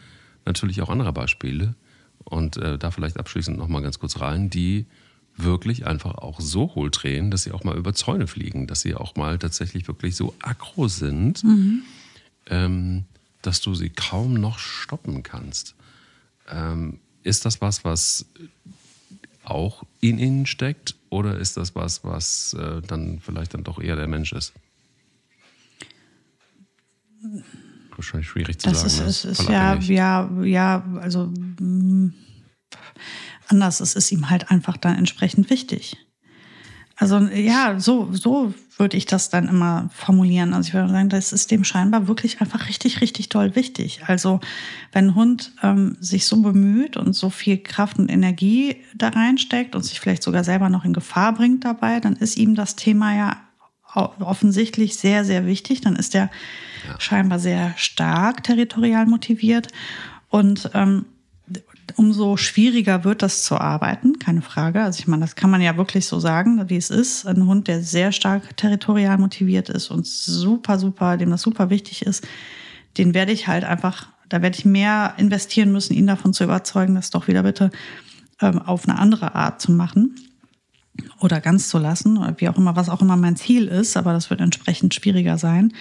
natürlich auch andere Beispiele und äh, da vielleicht abschließend nochmal ganz kurz rein, die wirklich einfach auch so hohl drehen, dass sie auch mal über Zäune fliegen, dass sie auch mal tatsächlich wirklich so aggro sind, mhm. ähm, dass du sie kaum noch stoppen kannst. Ähm, ist das was, was auch in ihnen steckt oder ist das was, was äh, dann vielleicht dann doch eher der Mensch ist? Wahrscheinlich schwierig zu das sagen. Ist, ne? ist, ist ja, ja, ja, also mh, mm, anders. Es ist ihm halt einfach dann entsprechend wichtig. Also ja, so, so würde ich das dann immer formulieren. Also ich würde sagen, das ist dem scheinbar wirklich einfach richtig, richtig toll wichtig. Also wenn ein Hund ähm, sich so bemüht und so viel Kraft und Energie da reinsteckt und sich vielleicht sogar selber noch in Gefahr bringt dabei, dann ist ihm das Thema ja offensichtlich sehr, sehr wichtig. Dann ist er ja. scheinbar sehr stark territorial motiviert. Und ähm, umso schwieriger wird das zu arbeiten, keine Frage. Also ich meine, das kann man ja wirklich so sagen, wie es ist. Ein Hund, der sehr stark territorial motiviert ist und super, super, dem das super wichtig ist, den werde ich halt einfach, da werde ich mehr investieren müssen, ihn davon zu überzeugen, das doch wieder bitte ähm, auf eine andere Art zu machen oder ganz zu lassen, oder wie auch immer, was auch immer mein Ziel ist, aber das wird entsprechend schwieriger sein.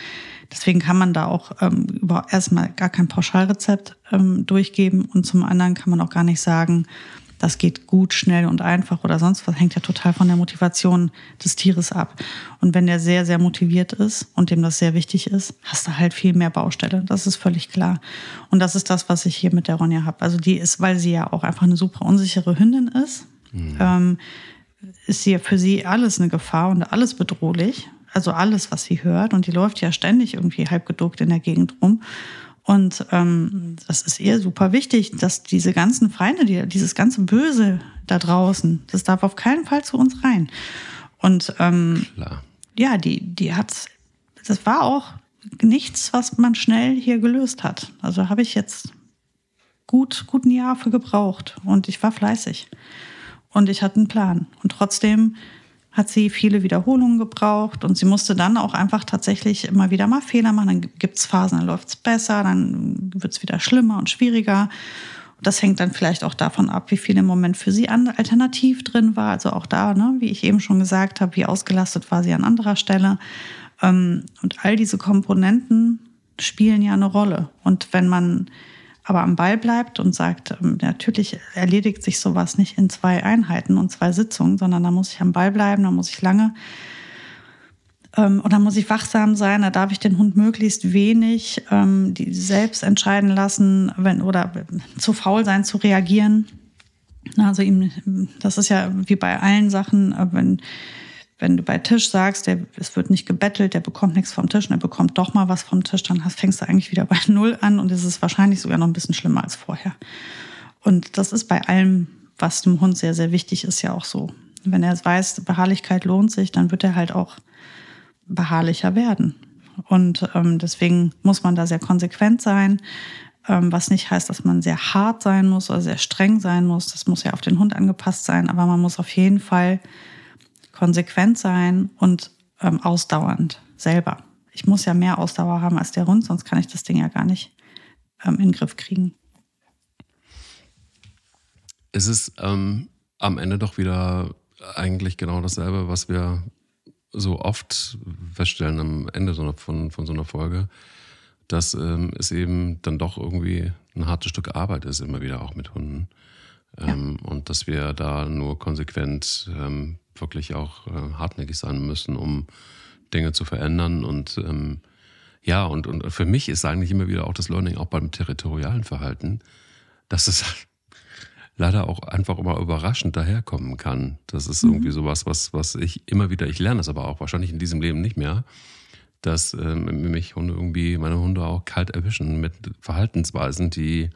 Deswegen kann man da auch ähm, erstmal gar kein Pauschalrezept ähm, durchgeben und zum anderen kann man auch gar nicht sagen, das geht gut, schnell und einfach oder sonst was, hängt ja total von der Motivation des Tieres ab. Und wenn der sehr, sehr motiviert ist und dem das sehr wichtig ist, hast du halt viel mehr Baustelle. Das ist völlig klar. Und das ist das, was ich hier mit der Ronja habe. Also die ist, weil sie ja auch einfach eine super unsichere Hündin ist, mhm. ähm, ist ja für sie alles eine Gefahr und alles bedrohlich. Also alles, was sie hört. Und die läuft ja ständig irgendwie halb geduckt in der Gegend rum. Und ähm, das ist ihr super wichtig, dass diese ganzen Feinde, die, dieses ganze Böse da draußen, das darf auf keinen Fall zu uns rein. Und ähm, Klar. ja, die, die hat, das war auch nichts, was man schnell hier gelöst hat. Also habe ich jetzt gut, gut ein Jahr für gebraucht und ich war fleißig und ich hatte einen Plan. Und trotzdem hat sie viele Wiederholungen gebraucht und sie musste dann auch einfach tatsächlich immer wieder mal Fehler machen. Dann gibt es Phasen, dann läuft es besser, dann wird es wieder schlimmer und schwieriger. Das hängt dann vielleicht auch davon ab, wie viel im Moment für sie alternativ drin war. Also auch da, ne, wie ich eben schon gesagt habe, wie ausgelastet war sie an anderer Stelle. Ähm, und all diese Komponenten spielen ja eine Rolle. Und wenn man aber am Ball bleibt und sagt, ähm, natürlich erledigt sich sowas nicht in zwei Einheiten und zwei Sitzungen, sondern da muss ich am Ball bleiben, da muss ich lange ähm, und dann muss ich wachsam sein, da darf ich den Hund möglichst wenig ähm, die selbst entscheiden lassen, wenn oder zu faul sein zu reagieren. Also ihm, das ist ja wie bei allen Sachen, äh, wenn wenn du bei Tisch sagst, der, es wird nicht gebettelt, der bekommt nichts vom Tisch und er bekommt doch mal was vom Tisch, dann hast, fängst du eigentlich wieder bei Null an und es ist wahrscheinlich sogar noch ein bisschen schlimmer als vorher. Und das ist bei allem, was dem Hund sehr, sehr wichtig ist, ja auch so. Wenn er weiß, Beharrlichkeit lohnt sich, dann wird er halt auch beharrlicher werden. Und ähm, deswegen muss man da sehr konsequent sein, ähm, was nicht heißt, dass man sehr hart sein muss oder sehr streng sein muss. Das muss ja auf den Hund angepasst sein, aber man muss auf jeden Fall konsequent sein und ähm, ausdauernd selber. Ich muss ja mehr Ausdauer haben als der Hund, sonst kann ich das Ding ja gar nicht ähm, in den Griff kriegen. Es ist ähm, am Ende doch wieder eigentlich genau dasselbe, was wir so oft feststellen am Ende von, von so einer Folge, dass ähm, es eben dann doch irgendwie ein hartes Stück Arbeit ist, immer wieder auch mit Hunden. Ähm, und dass wir da nur konsequent ähm, wirklich auch äh, hartnäckig sein müssen, um Dinge zu verändern. Und ähm, ja, und, und für mich ist eigentlich immer wieder auch das Learning auch beim territorialen Verhalten, dass es leider auch einfach immer überraschend daherkommen kann. Das ist irgendwie mhm. sowas, was, was ich immer wieder, ich lerne es aber auch wahrscheinlich in diesem Leben nicht mehr, dass ähm, mich Hunde irgendwie, meine Hunde auch kalt erwischen mit Verhaltensweisen, die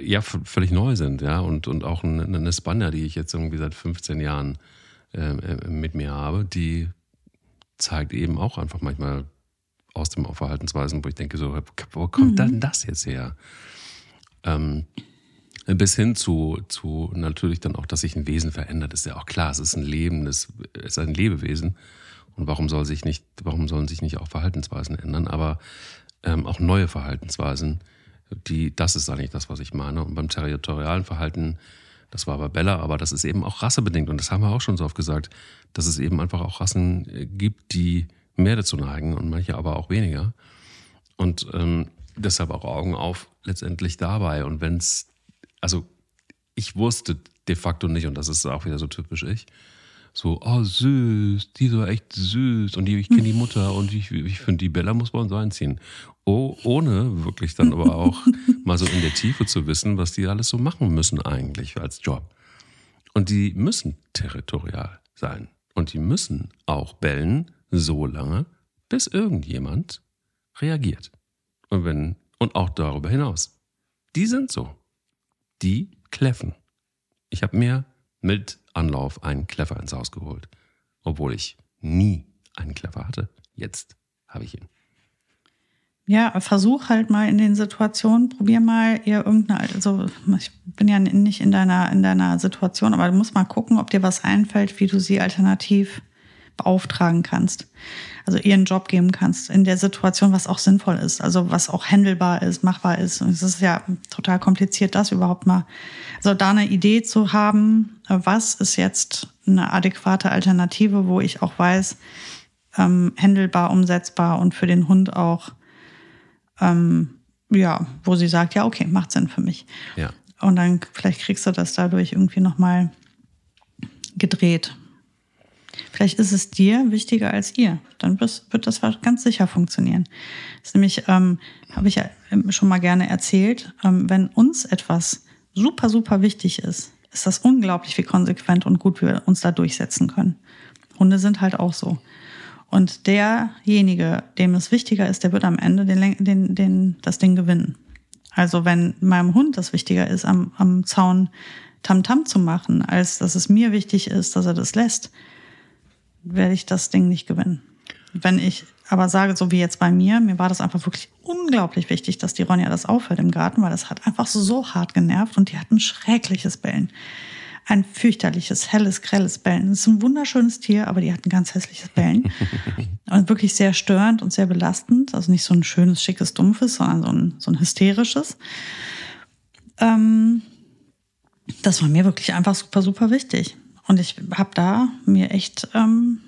ja völlig neu sind, ja, und, und auch eine, eine Spanier, die ich jetzt irgendwie seit 15 Jahren ähm, äh, mit mir habe, die zeigt eben auch einfach manchmal aus dem Verhaltensweisen, wo ich denke, so, wo kommt mhm. denn das jetzt her? Ähm, bis hin zu, zu natürlich dann auch, dass sich ein Wesen verändert, ist ja auch klar. Es ist ein Leben, es ist ein Lebewesen. Und warum soll sich nicht, warum sollen sich nicht auch Verhaltensweisen ändern? Aber ähm, auch neue Verhaltensweisen, die, das ist eigentlich das, was ich meine. Und beim territorialen Verhalten, das war bei Bella, aber das ist eben auch rassebedingt. Und das haben wir auch schon so oft gesagt, dass es eben einfach auch Rassen äh, gibt, die mehr dazu neigen und manche aber auch weniger. Und ähm, deshalb auch Augen auf letztendlich dabei. Und wenn es also ich wusste de facto nicht, und das ist auch wieder so typisch ich, so, oh süß, die so echt süß und die, ich kenne die Mutter und ich, ich finde, die Bella muss bei uns einziehen. Oh, ohne wirklich dann aber auch mal so in der Tiefe zu wissen, was die alles so machen müssen eigentlich als Job. Und die müssen territorial sein. Und die müssen auch bellen, so lange, bis irgendjemand reagiert. Und wenn, und auch darüber hinaus. Die sind so die kläffen. Ich habe mir mit Anlauf einen Kleffer ins Haus geholt, obwohl ich nie einen Kleffer hatte. Jetzt habe ich ihn. Ja, versuch halt mal in den Situationen, probier mal ihr irgendeine, also ich bin ja nicht in deiner, in deiner Situation, aber du musst mal gucken, ob dir was einfällt, wie du sie alternativ beauftragen kannst. Also ihren Job geben kannst in der Situation, was auch sinnvoll ist, also was auch handelbar ist, machbar ist. Und es ist ja total kompliziert, das überhaupt mal, also da eine Idee zu haben, was ist jetzt eine adäquate Alternative, wo ich auch weiß, ähm, handelbar, umsetzbar und für den Hund auch, ähm, ja, wo sie sagt, ja, okay, macht Sinn für mich. Ja. Und dann vielleicht kriegst du das dadurch irgendwie nochmal gedreht. Vielleicht ist es dir wichtiger als ihr. Dann wird das ganz sicher funktionieren. Das ist nämlich, ähm, habe ich ja schon mal gerne erzählt, ähm, wenn uns etwas super, super wichtig ist, ist das unglaublich, wie konsequent und gut wir uns da durchsetzen können. Hunde sind halt auch so. Und derjenige, dem es wichtiger ist, der wird am Ende den, den, den, das Ding gewinnen. Also wenn meinem Hund das wichtiger ist, am, am Zaun Tamtam -Tam zu machen, als dass es mir wichtig ist, dass er das lässt, werde ich das Ding nicht gewinnen. Wenn ich aber sage, so wie jetzt bei mir, mir war das einfach wirklich unglaublich wichtig, dass die Ronja das aufhört im Garten, weil das hat einfach so hart genervt und die hat ein schreckliches Bellen. Ein fürchterliches, helles, grelles Bellen. Das ist ein wunderschönes Tier, aber die hat ein ganz hässliches Bellen. und wirklich sehr störend und sehr belastend. Also nicht so ein schönes, schickes, dumpfes, sondern so ein, so ein hysterisches. Ähm, das war mir wirklich einfach super, super wichtig. Und ich habe da mir echt ähm,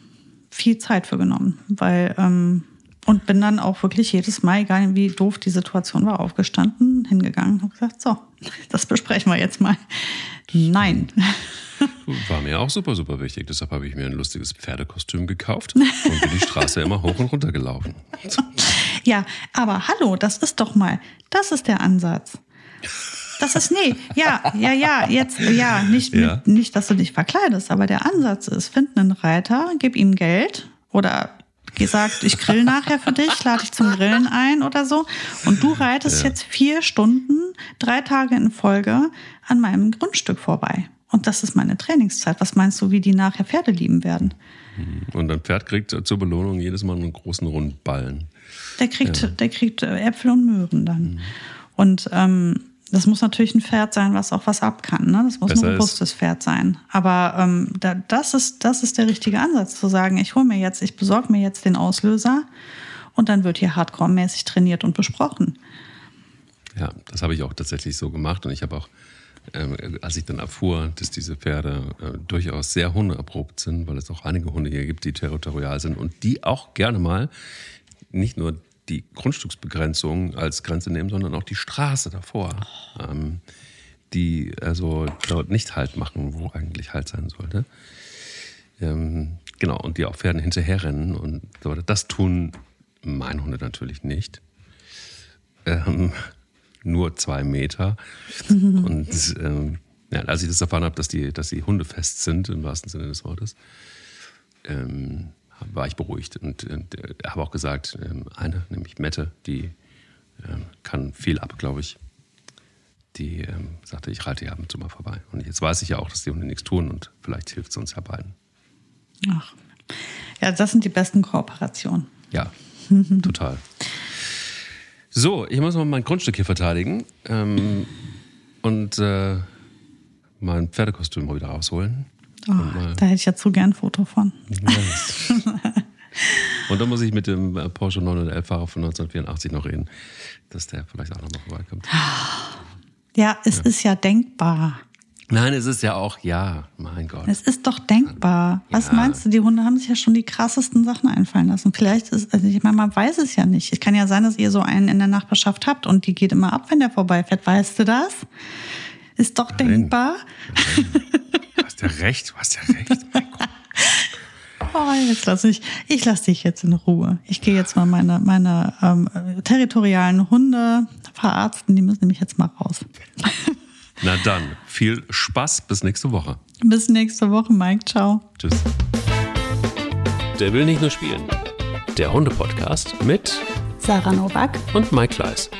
viel Zeit für genommen, weil ähm, und bin dann auch wirklich jedes Mal, egal wie doof die Situation war, aufgestanden, hingegangen und gesagt, so, das besprechen wir jetzt mal. Nein. War mir auch super, super wichtig. Deshalb habe ich mir ein lustiges Pferdekostüm gekauft und bin die Straße immer hoch und runter gelaufen. Ja, aber hallo, das ist doch mal, das ist der Ansatz. Das ist, nee, ja, ja, ja, jetzt, ja, nicht, ja. nicht, dass du dich verkleidest, aber der Ansatz ist, find einen Reiter, gib ihm Geld oder gesagt, ich grill nachher für dich, lade dich zum Grillen ein oder so. Und du reitest ja. jetzt vier Stunden, drei Tage in Folge an meinem Grundstück vorbei. Und das ist meine Trainingszeit. Was meinst du, wie die nachher Pferde lieben werden? Und ein Pferd kriegt zur Belohnung jedes Mal einen großen Rundballen. Der kriegt, ja. der kriegt äh, Äpfel und Möhren dann. Mhm. Und ähm, das muss natürlich ein Pferd sein, was auch was ab kann. Ne? Das muss Besser ein robustes Pferd sein. Aber ähm, da, das, ist, das ist der richtige Ansatz, zu sagen, ich hole mir jetzt, ich besorge mir jetzt den Auslöser und dann wird hier hardcore-mäßig trainiert und besprochen. Ja, das habe ich auch tatsächlich so gemacht und ich habe auch, ähm, als ich dann erfuhr, dass diese Pferde äh, durchaus sehr hundeerprobt sind, weil es auch einige Hunde hier gibt, die territorial sind und die auch gerne mal nicht nur die Grundstücksbegrenzung als Grenze nehmen, sondern auch die Straße davor. Ähm, die also dort nicht Halt machen, wo eigentlich Halt sein sollte. Ähm, genau, und die auch Pferden hinterherrennen und so weiter. Das tun meine Hunde natürlich nicht. Ähm, nur zwei Meter. Und ähm, ja, als ich das erfahren habe, dass die, dass die Hunde fest sind, im wahrsten Sinne des Wortes, ähm, war ich beruhigt. Und, äh, habe auch gesagt, ähm, eine, nämlich Mette, die ähm, kann viel ab, glaube ich. Die ähm, sagte, ich reite hier ab und zu mal vorbei. Und jetzt weiß ich ja auch, dass die Hunde nichts tun und vielleicht hilft es uns ja beiden. Ach. Ja, das sind die besten Kooperationen. Ja, total. So, ich muss mal mein Grundstück hier verteidigen ähm, und äh, mein Pferdekostüm mal wieder rausholen. Oh, da hätte ich jetzt so gern ein Foto von. Yes. und dann muss ich mit dem äh, Porsche 911-Fahrer von 1984 noch reden, dass der vielleicht auch noch mal vorbeikommt. Ja, es ja. ist ja denkbar. Nein, es ist ja auch, ja, mein Gott. Es ist doch denkbar. Ja. Was meinst du? Die Hunde haben sich ja schon die krassesten Sachen einfallen lassen. Vielleicht ist, also ich meine, man weiß es ja nicht. Es kann ja sein, dass ihr so einen in der Nachbarschaft habt und die geht immer ab, wenn der vorbeifährt. Weißt du das? Ist doch Nein. denkbar. Nein. Du hast ja recht, du hast ja recht. Oh, jetzt lass ich, ich lasse dich jetzt in Ruhe. Ich gehe jetzt mal meine, meine ähm, territorialen Hunde verarzten. Die müssen nämlich jetzt mal raus. Na dann, viel Spaß. Bis nächste Woche. Bis nächste Woche, Mike. Ciao. Tschüss. Der will nicht nur spielen. Der Hunde-Podcast mit Sarah Novak und Mike Kleiss.